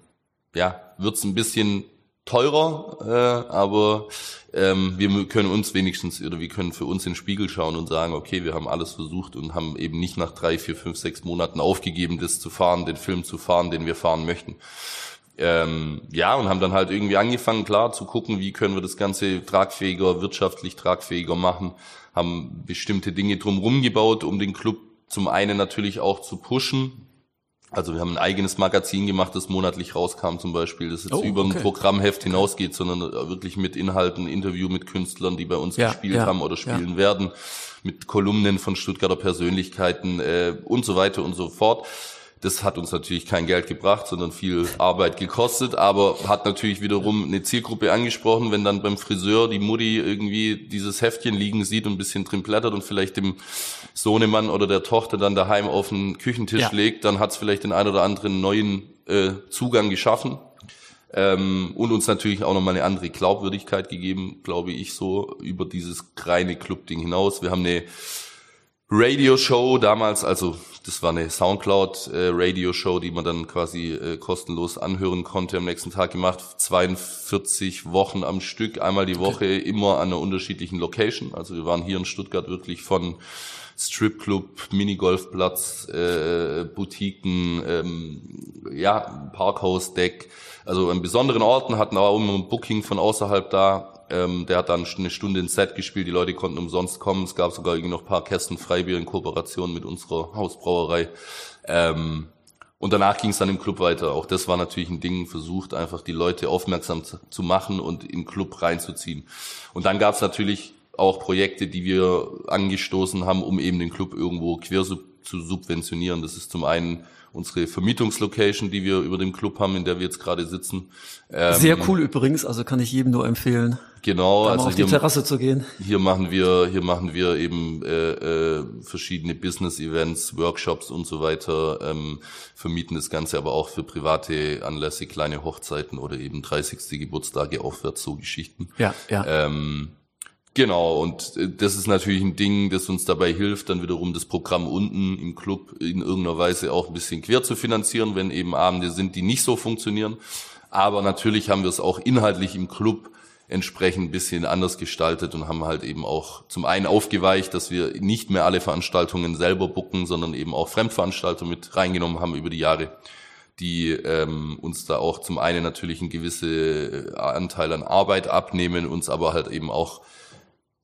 ja, wird's ein bisschen teurer, äh, aber ähm, wir können uns wenigstens oder wir können für uns in den Spiegel schauen und sagen, okay, wir haben alles versucht und haben eben nicht nach drei, vier, fünf, sechs Monaten aufgegeben, das zu fahren, den Film zu fahren, den wir fahren möchten. Ähm, ja, und haben dann halt irgendwie angefangen, klar, zu gucken, wie können wir das Ganze tragfähiger, wirtschaftlich tragfähiger machen, haben bestimmte Dinge drumherum gebaut, um den Club zum einen natürlich auch zu pushen, also wir haben ein eigenes Magazin gemacht, das monatlich rauskam zum Beispiel, das jetzt oh, über ein Programmheft hinausgeht, sondern wirklich mit Inhalten, Interview mit Künstlern, die bei uns ja, gespielt ja, haben oder spielen ja. werden, mit Kolumnen von Stuttgarter Persönlichkeiten äh, und so weiter und so fort. Das hat uns natürlich kein Geld gebracht, sondern viel Arbeit gekostet, aber hat natürlich wiederum eine Zielgruppe angesprochen, wenn dann beim Friseur die Mutti irgendwie dieses Heftchen liegen sieht und ein bisschen drin blättert und vielleicht dem Sohnemann oder der Tochter dann daheim auf den Küchentisch ja. legt, dann hat es vielleicht den ein oder anderen neuen äh, Zugang geschaffen. Ähm, und uns natürlich auch nochmal eine andere Glaubwürdigkeit gegeben, glaube ich, so über dieses reine Club-Ding hinaus. Wir haben eine Radio-Show damals, also das war eine Soundcloud-Radio-Show, äh, die man dann quasi äh, kostenlos anhören konnte, am nächsten Tag gemacht. 42 Wochen am Stück, einmal die Woche, okay. immer an einer unterschiedlichen Location. Also wir waren hier in Stuttgart wirklich von Stripclub, Minigolfplatz, äh, Boutiquen, ähm, ja, Parkhaus-Deck, also an besonderen Orten hatten auch immer ein Booking von außerhalb da. Ähm, der hat dann eine Stunde ins Set gespielt, die Leute konnten umsonst kommen. Es gab sogar irgendwie noch ein paar Kästen Freibier in Kooperation mit unserer Hausbrauerei. Ähm, und danach ging es dann im Club weiter. Auch das war natürlich ein Ding, versucht einfach die Leute aufmerksam zu machen und im Club reinzuziehen. Und dann gab es natürlich auch Projekte, die wir angestoßen haben, um eben den Club irgendwo quer zu subventionieren. Das ist zum einen unsere Vermietungslocation, die wir über dem Club haben, in der wir jetzt gerade sitzen. Ähm, Sehr cool übrigens, also kann ich jedem nur empfehlen. Genau, also auf die hier, Terrasse zu gehen. Hier machen wir, hier machen wir eben äh, äh, verschiedene Business-Events, Workshops und so weiter. Ähm, vermieten das Ganze aber auch für private Anlässe, kleine Hochzeiten oder eben 30. Geburtstage aufwärts, so Geschichten. Ja, ja. Ähm, Genau, und äh, das ist natürlich ein Ding, das uns dabei hilft, dann wiederum das Programm unten im Club in irgendeiner Weise auch ein bisschen quer zu finanzieren, wenn eben Abende sind, die nicht so funktionieren. Aber natürlich haben wir es auch inhaltlich im Club entsprechend ein bisschen anders gestaltet und haben halt eben auch zum einen aufgeweicht, dass wir nicht mehr alle Veranstaltungen selber bucken, sondern eben auch Fremdveranstalter mit reingenommen haben über die Jahre, die ähm, uns da auch zum einen natürlich ein gewisse äh, Anteil an Arbeit abnehmen, uns aber halt eben auch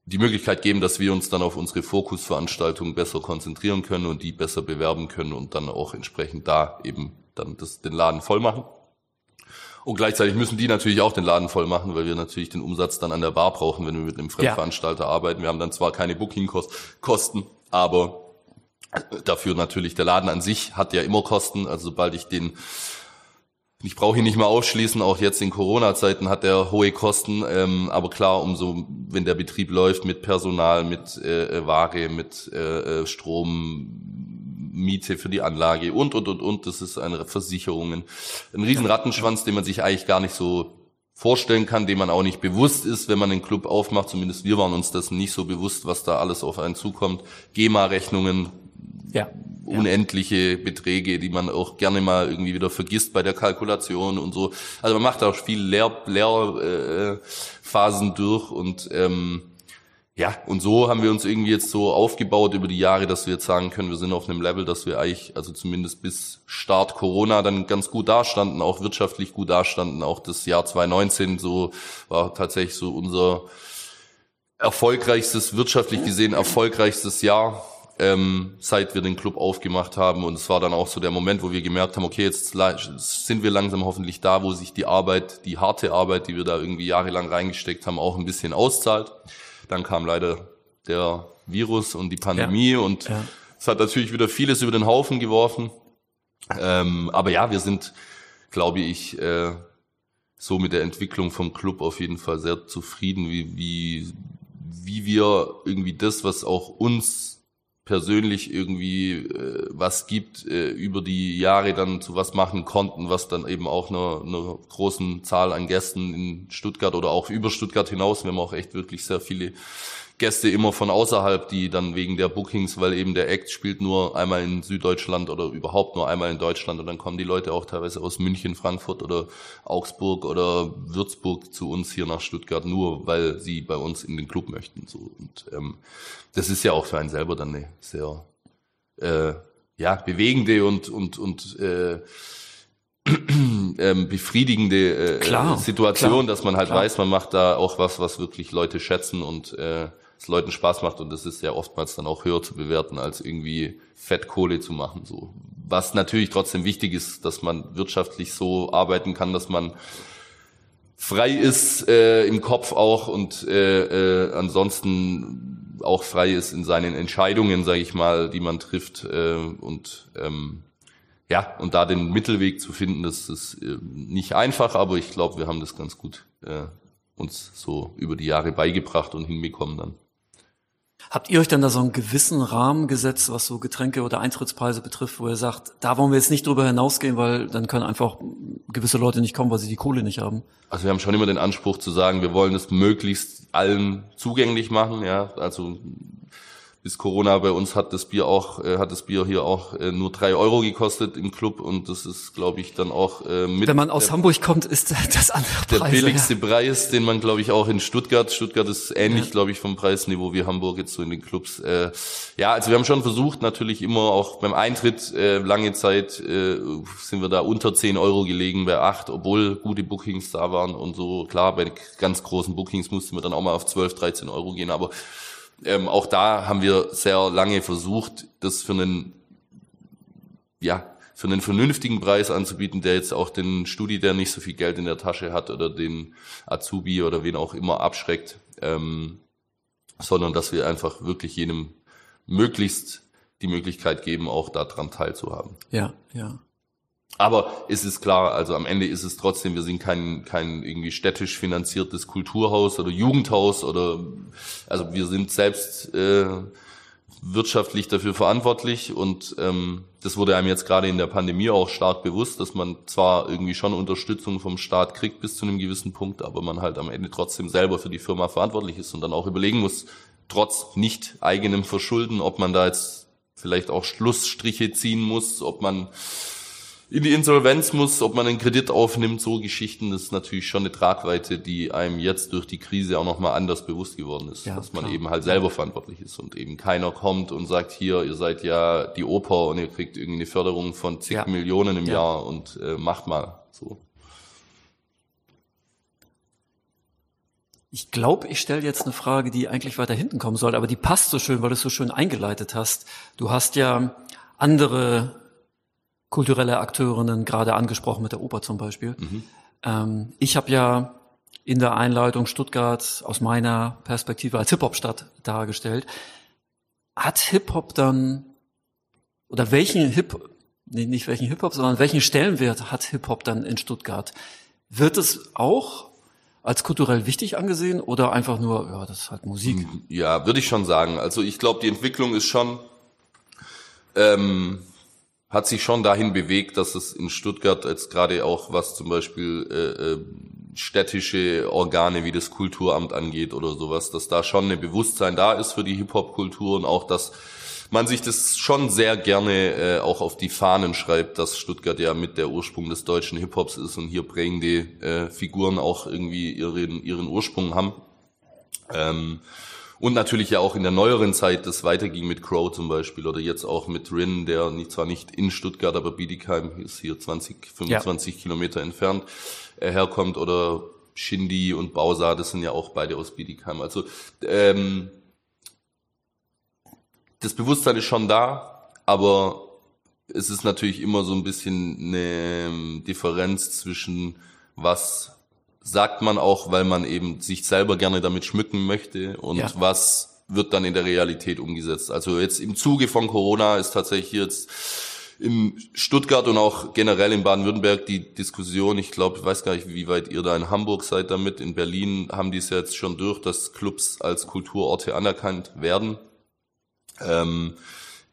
die Möglichkeit geben, dass wir uns dann auf unsere Fokusveranstaltungen besser konzentrieren können und die besser bewerben können und dann auch entsprechend da eben dann das, den Laden voll machen. Und gleichzeitig müssen die natürlich auch den Laden voll machen, weil wir natürlich den Umsatz dann an der Bar brauchen, wenn wir mit einem Fremdveranstalter ja. arbeiten. Wir haben dann zwar keine Bookingkosten, aber dafür natürlich der Laden an sich hat ja immer Kosten. Also sobald ich den ich brauche ihn nicht mehr ausschließen, auch jetzt in Corona-Zeiten hat er hohe Kosten, ähm, aber klar, umso, wenn der Betrieb läuft mit Personal, mit äh, Ware, mit äh, äh, Strom, Miete für die Anlage und, und, und, und, das ist eine Versicherungen. Ein riesen Rattenschwanz, den man sich eigentlich gar nicht so vorstellen kann, dem man auch nicht bewusst ist, wenn man den Club aufmacht. Zumindest wir waren uns das nicht so bewusst, was da alles auf einen zukommt. GEMA-Rechnungen, ja unendliche Beträge, die man auch gerne mal irgendwie wieder vergisst bei der Kalkulation und so. Also man macht auch viel Lehrphasen Lehr, äh, durch und ähm, ja, und so haben wir uns irgendwie jetzt so aufgebaut über die Jahre, dass wir jetzt sagen können, wir sind auf einem Level, dass wir eigentlich, also zumindest bis Start Corona dann ganz gut dastanden, auch wirtschaftlich gut dastanden. Auch das Jahr 2019 so war tatsächlich so unser erfolgreichstes, wirtschaftlich gesehen erfolgreichstes Jahr ähm, seit wir den Club aufgemacht haben. Und es war dann auch so der Moment, wo wir gemerkt haben, okay, jetzt sind wir langsam hoffentlich da, wo sich die Arbeit, die harte Arbeit, die wir da irgendwie jahrelang reingesteckt haben, auch ein bisschen auszahlt. Dann kam leider der Virus und die Pandemie ja. und ja. es hat natürlich wieder vieles über den Haufen geworfen. Ähm, aber ja, wir sind, glaube ich, äh, so mit der Entwicklung vom Club auf jeden Fall sehr zufrieden, wie, wie, wie wir irgendwie das, was auch uns persönlich irgendwie äh, was gibt, äh, über die Jahre dann zu was machen konnten, was dann eben auch einer, einer großen Zahl an Gästen in Stuttgart oder auch über Stuttgart hinaus, wir haben auch echt wirklich sehr viele Gäste immer von außerhalb, die dann wegen der Bookings, weil eben der Act spielt nur einmal in Süddeutschland oder überhaupt nur einmal in Deutschland und dann kommen die Leute auch teilweise aus München, Frankfurt oder Augsburg oder Würzburg zu uns hier nach Stuttgart nur, weil sie bei uns in den Club möchten. So und ähm, das ist ja auch für einen selber dann eine sehr äh, ja bewegende und und und äh, ähm, befriedigende äh, klar, Situation, dass man halt klar. weiß, man macht da auch was, was wirklich Leute schätzen und äh, es Leuten Spaß macht und das ist ja oftmals dann auch höher zu bewerten, als irgendwie Fettkohle zu machen. So. Was natürlich trotzdem wichtig ist, dass man wirtschaftlich so arbeiten kann, dass man frei ist äh, im Kopf auch und äh, äh, ansonsten auch frei ist in seinen Entscheidungen, sage ich mal, die man trifft äh, und ähm, ja und da den Mittelweg zu finden, das ist äh, nicht einfach, aber ich glaube, wir haben das ganz gut äh, uns so über die Jahre beigebracht und hinbekommen dann. Habt ihr euch dann da so einen gewissen Rahmen gesetzt, was so Getränke oder Eintrittspreise betrifft, wo ihr sagt, da wollen wir jetzt nicht drüber hinausgehen, weil dann können einfach gewisse Leute nicht kommen, weil sie die Kohle nicht haben? Also wir haben schon immer den Anspruch zu sagen, wir wollen es möglichst allen zugänglich machen, ja, also bis Corona bei uns hat das Bier auch, äh, hat das Bier hier auch äh, nur drei Euro gekostet im Club und das ist, glaube ich, dann auch äh, mit Wenn man aus der, Hamburg kommt, ist das andere der Preise, billigste ja. Preis, den man, glaube ich, auch in Stuttgart. Stuttgart ist ähnlich, ja. glaube ich, vom Preisniveau wie Hamburg jetzt so in den Clubs. Äh, ja, also wir haben schon versucht, natürlich immer auch beim Eintritt äh, lange Zeit äh, sind wir da unter 10 Euro gelegen bei acht, obwohl gute Bookings da waren und so. Klar, bei ganz großen Bookings mussten wir dann auch mal auf 12, 13 Euro gehen, aber ähm, auch da haben wir sehr lange versucht, das für einen, ja, für einen vernünftigen Preis anzubieten, der jetzt auch den Studi, der nicht so viel Geld in der Tasche hat oder den Azubi oder wen auch immer abschreckt, ähm, sondern dass wir einfach wirklich jedem möglichst die Möglichkeit geben, auch daran teilzuhaben. Ja, ja. Aber es ist klar, also am Ende ist es trotzdem, wir sind kein, kein irgendwie städtisch finanziertes Kulturhaus oder Jugendhaus oder also wir sind selbst äh, wirtschaftlich dafür verantwortlich und ähm, das wurde einem jetzt gerade in der Pandemie auch stark bewusst, dass man zwar irgendwie schon Unterstützung vom Staat kriegt bis zu einem gewissen Punkt, aber man halt am Ende trotzdem selber für die Firma verantwortlich ist und dann auch überlegen muss, trotz nicht eigenem Verschulden, ob man da jetzt vielleicht auch Schlussstriche ziehen muss, ob man in die Insolvenz muss, ob man einen Kredit aufnimmt, so Geschichten, das ist natürlich schon eine Tragweite, die einem jetzt durch die Krise auch nochmal anders bewusst geworden ist, Ja, dass man klar. eben halt selber verantwortlich ist und eben keiner kommt und sagt, hier, ihr seid ja die Oper und ihr kriegt irgendwie eine Förderung von zig Ja. Millionen im Ja. Jahr und äh, macht mal so. Ich glaube, ich stelle jetzt eine Frage, die eigentlich weiter hinten kommen sollte, aber die passt so schön, weil du es so schön eingeleitet hast. Du hast ja andere kulturelle Akteurinnen gerade angesprochen, mit der Oper zum Beispiel. Ähm, ich habe ja in der Einleitung Stuttgart aus meiner Perspektive als Hip-Hop-Stadt dargestellt. Hat Hip-Hop dann, oder welchen Hip, nee, nicht welchen Hip-Hop, sondern welchen Stellenwert hat Hip-Hop dann in Stuttgart? Wird es auch als kulturell wichtig angesehen oder einfach nur, ja, das ist halt Musik? Ja, würde ich schon sagen. Also ich glaube, die Entwicklung ist schon, ähm, hat sich schon dahin bewegt, dass es in Stuttgart jetzt gerade auch was zum Beispiel äh, äh, städtische Organe wie das Kulturamt angeht oder sowas, dass da schon ein Bewusstsein da ist für die Hip-Hop-Kultur und auch, dass man sich das schon sehr gerne äh, auch auf die Fahnen schreibt, dass Stuttgart ja mit der Ursprung des deutschen Hip-Hops ist und hier prägende äh, Figuren auch irgendwie ihren, ihren Ursprung haben. Ähm, und natürlich ja auch in der neueren Zeit das weiterging mit Crow zum Beispiel oder jetzt auch mit Rin, der nicht, zwar nicht in Stuttgart, aber Bietigheim ist hier 20, 25 Kilometer entfernt äh, herkommt oder Shindy und Bausa, das sind ja auch beide aus Bietigheim. Also ähm, das Bewusstsein ist schon da, aber es ist natürlich immer so ein bisschen eine ähm, Differenz zwischen was sagt man auch, weil man eben sich selber gerne damit schmücken möchte und Ja. was wird dann in der Realität umgesetzt. Also jetzt im Zuge von Corona ist tatsächlich jetzt in Stuttgart und auch generell in Baden-Württemberg die Diskussion, ich glaube, ich weiß gar nicht, wie weit ihr da in Hamburg seid damit, in Berlin haben die es jetzt schon durch, dass Clubs als Kulturorte anerkannt werden. Ähm,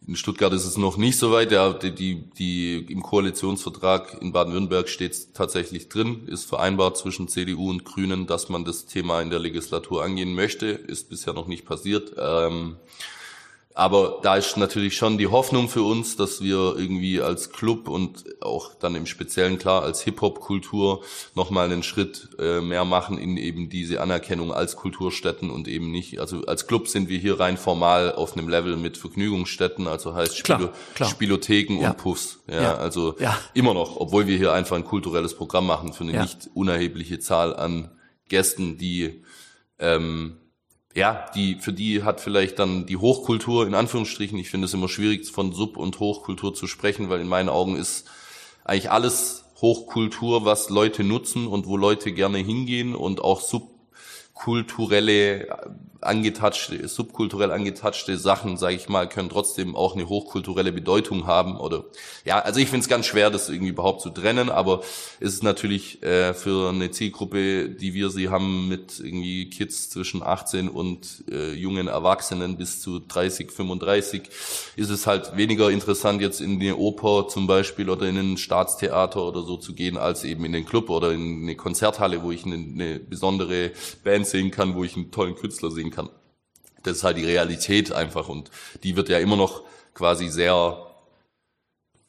in Stuttgart ist es noch nicht so weit. Der, die, die, die im Koalitionsvertrag in Baden-Württemberg steht tatsächlich drin, ist vereinbart zwischen CDU und Grünen, dass man das Thema in der Legislatur angehen möchte. Ist bisher noch nicht passiert. Ähm, aber da ist natürlich schon die Hoffnung für uns, dass wir irgendwie als Club und auch dann im Speziellen klar als Hip-Hop-Kultur nochmal einen Schritt äh, mehr machen in eben diese Anerkennung als Kulturstätten und eben nicht, also als Club sind wir hier rein formal auf einem Level mit Vergnügungsstätten, also heißt Spilo klar, klar. Spielotheken ja. und Puffs. Ja, ja. also ja. immer noch, obwohl wir hier einfach ein kulturelles Programm machen für eine nicht unerhebliche Zahl an Gästen, die ähm, ja, die, für die hat vielleicht dann die Hochkultur, in Anführungsstrichen, ich finde es immer schwierig, von Sub- und Hochkultur zu sprechen, weil in meinen Augen ist eigentlich alles Hochkultur, was Leute nutzen und wo Leute gerne hingehen und auch subkulturelle angetatschte, subkulturell angetatschte Sachen, sage ich mal, können trotzdem auch eine hochkulturelle Bedeutung haben. Oder ja, also ich finde es ganz schwer, das irgendwie überhaupt zu trennen, aber es ist natürlich äh, für eine Zielgruppe, die wir sie haben, mit irgendwie Kids zwischen 18 und äh, jungen Erwachsenen bis zu 30, 35, ist es halt weniger interessant, jetzt in eine Oper zum Beispiel oder in ein Staatstheater oder so zu gehen, als eben in den Club oder in eine Konzerthalle, wo ich eine, eine besondere Band sehen kann, wo ich einen tollen Künstler sehen kann. Das ist halt die Realität einfach und die wird ja immer noch quasi sehr,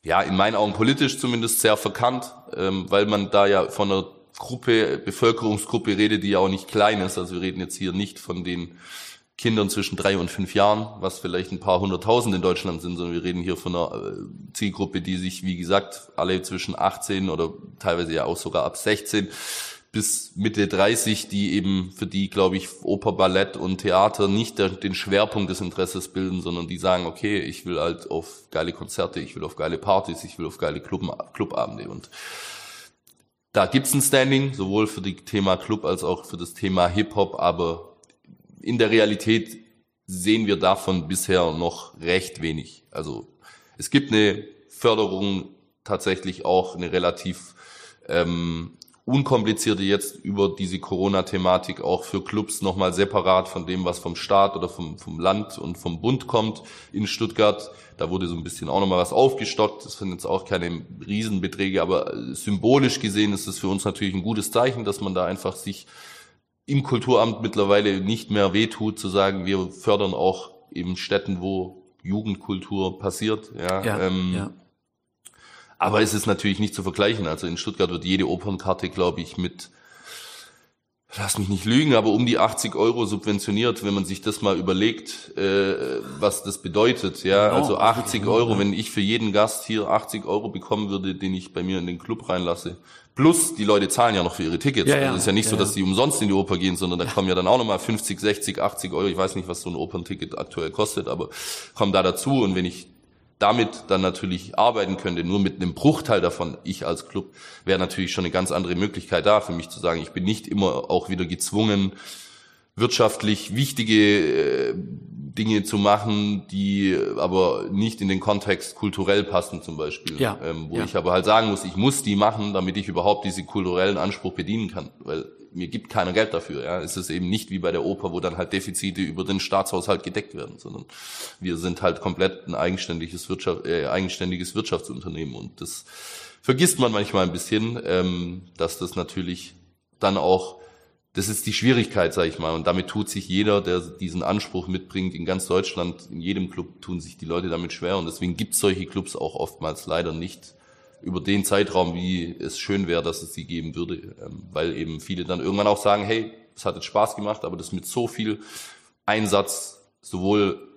ja, in meinen Augen politisch zumindest sehr verkannt, ähm, weil man da ja von einer Gruppe, Bevölkerungsgruppe redet, die ja auch nicht klein ist. Also wir reden jetzt hier nicht von den Kindern zwischen drei und fünf Jahren, was vielleicht ein paar hunderttausend in Deutschland sind, sondern wir reden hier von einer äh, Zielgruppe, die sich, wie gesagt, alle zwischen 18 oder teilweise ja auch sogar ab 16 bis Mitte 30, die eben für die, glaube ich, Oper, Ballett und Theater nicht der, den Schwerpunkt des Interesses bilden, sondern die sagen, okay, ich will halt auf geile Konzerte, ich will auf geile Partys, ich will auf geile Club, Clubabende und da gibt's ein Standing, sowohl für das Thema Club als auch für das Thema Hip-Hop, aber in der Realität sehen wir davon bisher noch recht wenig. Also es gibt eine Förderung tatsächlich auch eine relativ ähm, unkomplizierte jetzt über diese Corona-Thematik auch für Clubs nochmal separat von dem, was vom Staat oder vom, vom Land und vom Bund kommt in Stuttgart. Da wurde so ein bisschen auch nochmal was aufgestockt. Das sind jetzt auch keine Riesenbeträge, aber symbolisch gesehen ist es für uns natürlich ein gutes Zeichen, dass man da einfach sich im Kulturamt mittlerweile nicht mehr wehtut, zu sagen, wir fördern auch eben Städten, wo Jugendkultur passiert. Ja, ja, ähm, ja. Aber es ist natürlich nicht zu vergleichen. Also in Stuttgart wird jede Opernkarte, glaube ich, mit, lass mich nicht lügen, aber um die 80 Euro subventioniert, wenn man sich das mal überlegt, äh, was das bedeutet. Ja, genau. also 80 Euro, wenn ich für jeden Gast hier 80 Euro bekommen würde, den ich bei mir in den Club reinlasse. Plus, die Leute zahlen ja noch für ihre Tickets. Ja, ja. Also es ist ja nicht ja, so, dass die umsonst in die Oper gehen, sondern da kommen ja dann auch nochmal 50, 60, 80 Euro. Ich weiß nicht, was so ein Opernticket aktuell kostet, aber kommen da dazu. Und wenn ich damit dann natürlich arbeiten könnte, nur mit einem Bruchteil davon, ich als Club, wäre natürlich schon eine ganz andere Möglichkeit da für mich zu sagen, ich bin nicht immer auch wieder gezwungen, wirtschaftlich wichtige äh, Dinge zu machen, die aber nicht in den Kontext kulturell passen zum Beispiel. Ja, ähm, wo ja. ich aber halt sagen muss, ich muss die machen, damit ich überhaupt diese kulturellen Anspruch bedienen kann. Weil mir gibt keiner Geld dafür. Ja. Es ist eben nicht wie bei der Oper, wo dann halt Defizite über den Staatshaushalt gedeckt werden, sondern wir sind halt komplett ein eigenständiges, Wirtschaft, äh, eigenständiges Wirtschaftsunternehmen und das vergisst man manchmal ein bisschen, ähm, dass das natürlich dann auch das ist die Schwierigkeit, sage ich mal. Und damit tut sich jeder, der diesen Anspruch mitbringt, in ganz Deutschland, in jedem Club tun sich die Leute damit schwer. Und deswegen gibt es solche Clubs auch oftmals leider nicht über den Zeitraum, wie es schön wäre, dass es sie geben würde. Ähm, weil eben viele dann irgendwann auch sagen, hey, es hat jetzt Spaß gemacht, aber das mit so viel Einsatz, sowohl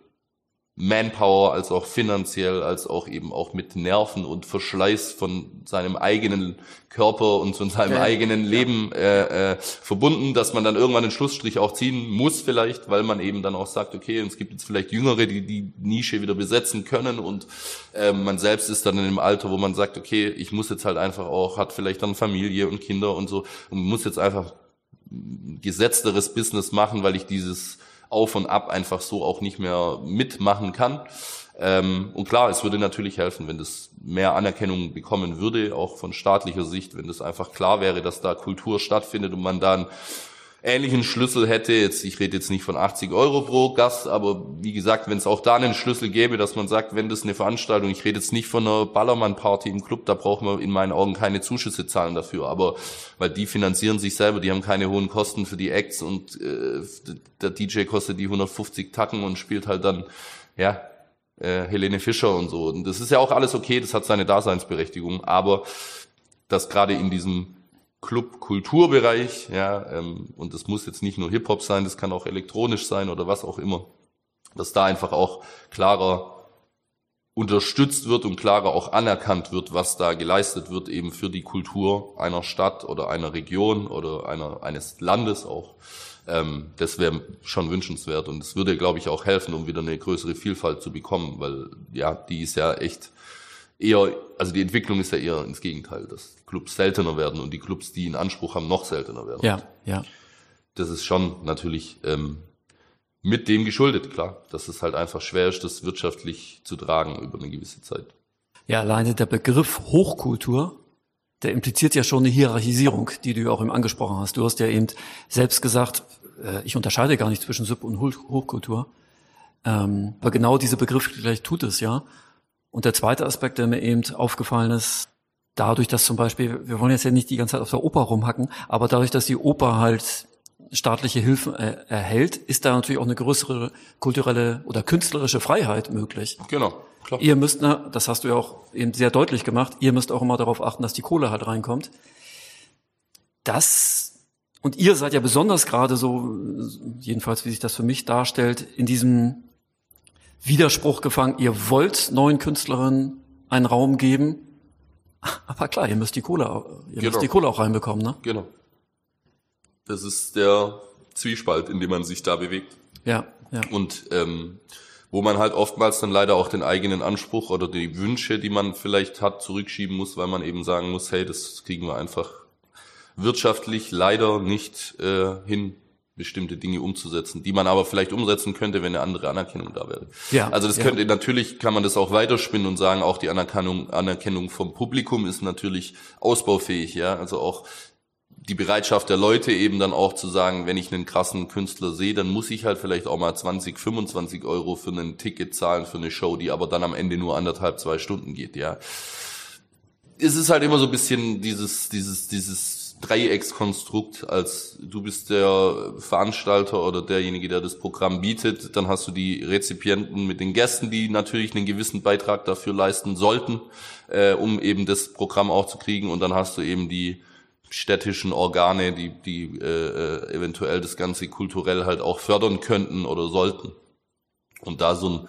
Manpower als auch finanziell, als auch eben auch mit Nerven und Verschleiß von seinem eigenen Körper und von seinem ja, eigenen Leben äh, äh, verbunden, dass man dann irgendwann den Schlussstrich auch ziehen muss vielleicht, weil man eben dann auch sagt, okay, es gibt jetzt vielleicht Jüngere, die die Nische wieder besetzen können und äh, man selbst ist dann in einem Alter, wo man sagt, okay, ich muss jetzt halt einfach auch, hat vielleicht dann Familie und Kinder und so und muss jetzt einfach gesetzteres Business machen, weil ich dieses auf und ab einfach so auch nicht mehr mitmachen kann. Ähm, und klar, es würde natürlich helfen, wenn das mehr Anerkennung bekommen würde, auch von staatlicher Sicht, wenn das einfach klar wäre, dass da Kultur stattfindet und man dann ähnlichen Schlüssel hätte, jetzt ich rede jetzt nicht von 80 Euro pro Gast, aber wie gesagt, wenn es auch da einen Schlüssel gäbe, dass man sagt, wenn das eine Veranstaltung, ich rede jetzt nicht von einer Ballermann-Party im Club, da braucht man in meinen Augen keine Zuschüsse zahlen dafür, aber weil die finanzieren sich selber, die haben keine hohen Kosten für die Acts und äh, der DJ kostet die 150 Tacken und spielt halt dann, ja, äh, Helene Fischer und so. Und das ist ja auch alles okay, das hat seine Daseinsberechtigung, aber dass gerade in diesem Club-Kulturbereich, ja, ähm, und das muss jetzt nicht nur Hip-Hop sein, das kann auch elektronisch sein oder was auch immer, dass da einfach auch klarer unterstützt wird und klarer auch anerkannt wird, was da geleistet wird, eben für die Kultur einer Stadt oder einer Region oder einer, eines Landes auch. Ähm, das wäre schon wünschenswert und es würde, glaube ich, auch helfen, um wieder eine größere Vielfalt zu bekommen, weil ja, die ist ja echt eher, also die Entwicklung ist ja eher ins Gegenteil, dass Clubs seltener werden und die Clubs, die in Anspruch haben, noch seltener werden. Ja, ja. Das ist schon natürlich ähm, mit dem geschuldet, klar, dass es halt einfach schwer ist, das wirtschaftlich zu tragen über eine gewisse Zeit. Ja, alleine der Begriff Hochkultur, der impliziert ja schon eine Hierarchisierung, die du ja auch eben angesprochen hast. Du hast ja eben selbst gesagt, äh, ich unterscheide gar nicht zwischen Sub- und Hochkultur. Ähm, aber genau diese Begrifflichkeit tut es ja. Und der zweite Aspekt, der mir eben aufgefallen ist, dadurch, dass zum Beispiel, wir wollen jetzt ja nicht die ganze Zeit auf der Oper rumhacken, aber dadurch, dass die Oper halt staatliche Hilfen äh, erhält, ist da natürlich auch eine größere kulturelle oder künstlerische Freiheit möglich. Genau. Klar. Ihr müsst, ne, das hast du ja auch eben sehr deutlich gemacht, ihr müsst auch immer darauf achten, dass die Kohle halt reinkommt. Das, und ihr seid ja besonders gerade so, jedenfalls wie sich das für mich darstellt, in diesem Widerspruch gefangen, ihr wollt neuen Künstlerinnen einen Raum geben, aber klar, ihr müsst die Kohle, ihr genau. müsst die Kohle auch reinbekommen, ne? Genau. Das ist der Zwiespalt, in dem man sich da bewegt. Ja, ja. Und ähm, wo man halt oftmals dann leider auch den eigenen Anspruch oder die Wünsche, die man vielleicht hat, zurückschieben muss, weil man eben sagen muss, hey, das kriegen wir einfach wirtschaftlich leider nicht äh, hin, bestimmte Dinge umzusetzen, die man aber vielleicht umsetzen könnte, wenn eine andere Anerkennung da wäre. Ja, also das könnte ja. natürlich kann man das auch weiterspinnen und sagen, auch die Anerkennung Anerkennung vom Publikum ist natürlich ausbaufähig, ja, also auch die Bereitschaft der Leute eben dann auch zu sagen, wenn ich einen krassen Künstler sehe, dann muss ich halt vielleicht auch mal 20, 25 Euro für ein Ticket zahlen für eine Show, die aber dann am Ende nur anderthalb, zwei Stunden geht, ja. Es ist halt immer so ein bisschen dieses, dieses, dieses Dreieckskonstrukt, als du bist der Veranstalter oder derjenige, der das Programm bietet, dann hast du die Rezipienten mit den Gästen, die natürlich einen gewissen Beitrag dafür leisten sollten, äh, um eben das Programm auch zu kriegen und dann hast du eben die städtischen Organe, die, die äh, eventuell das Ganze kulturell halt auch fördern könnten oder sollten. Und da so ein,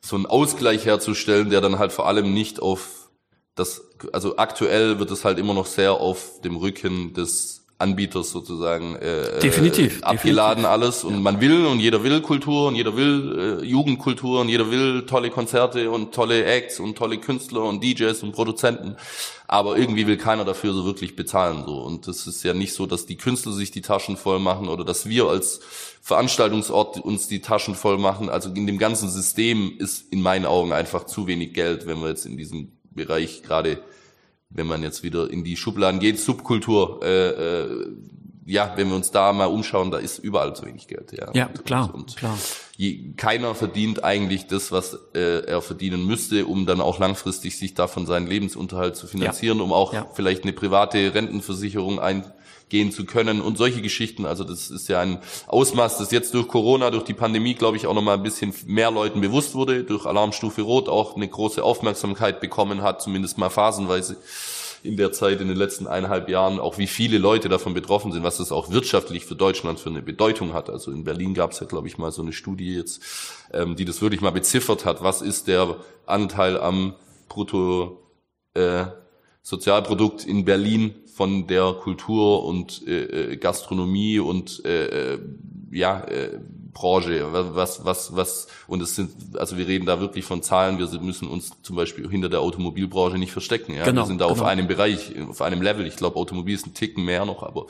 so ein Ausgleich herzustellen, der dann halt vor allem nicht auf das, also aktuell wird es halt immer noch sehr auf dem Rücken des Anbieters sozusagen äh, definitiv, abgeladen definitiv. alles und ja. man will und jeder will Kultur und jeder will äh, Jugendkultur und jeder will tolle Konzerte und tolle Acts und tolle Künstler und DJs und Produzenten, aber irgendwie will keiner dafür so wirklich bezahlen so und es ist ja nicht so, dass die Künstler sich die Taschen voll machen oder dass wir als Veranstaltungsort uns die Taschen voll machen, also in dem ganzen System ist in meinen Augen einfach zu wenig Geld, wenn wir jetzt in diesem Bereich, gerade wenn man jetzt wieder in die Schubladen geht, Subkultur, äh, äh, ja, wenn wir uns da mal umschauen, da ist überall zu wenig Geld. Ja, ja und, klar, und klar. Je, keiner verdient eigentlich das, was äh, er verdienen müsste, um dann auch langfristig sich davon seinen Lebensunterhalt zu finanzieren, ja. um auch ja. vielleicht eine private Rentenversicherung ein, gehen zu können und solche Geschichten. Also das ist ja ein Ausmaß, das jetzt durch Corona, durch die Pandemie, glaube ich, auch nochmal ein bisschen mehr Leuten bewusst wurde, durch Alarmstufe Rot auch eine große Aufmerksamkeit bekommen hat, zumindest mal phasenweise in der Zeit, in den letzten eineinhalb Jahren, auch wie viele Leute davon betroffen sind, was das auch wirtschaftlich für Deutschland für eine Bedeutung hat. Also in Berlin gab es ja, glaube ich, mal so eine Studie jetzt, ähm, die das wirklich mal beziffert hat. Was ist der Anteil am Brutto äh, Sozialprodukt in Berlin von der Kultur und äh, äh, Gastronomie und äh, äh, ja äh, Branche, was, was, was, und es sind, also wir reden da wirklich von Zahlen, wir müssen uns zum Beispiel hinter der Automobilbranche nicht verstecken, ja. Genau, wir sind da genau. auf einem Bereich, auf einem Level. Ich glaube, Automobil ist ein Ticken mehr noch, aber,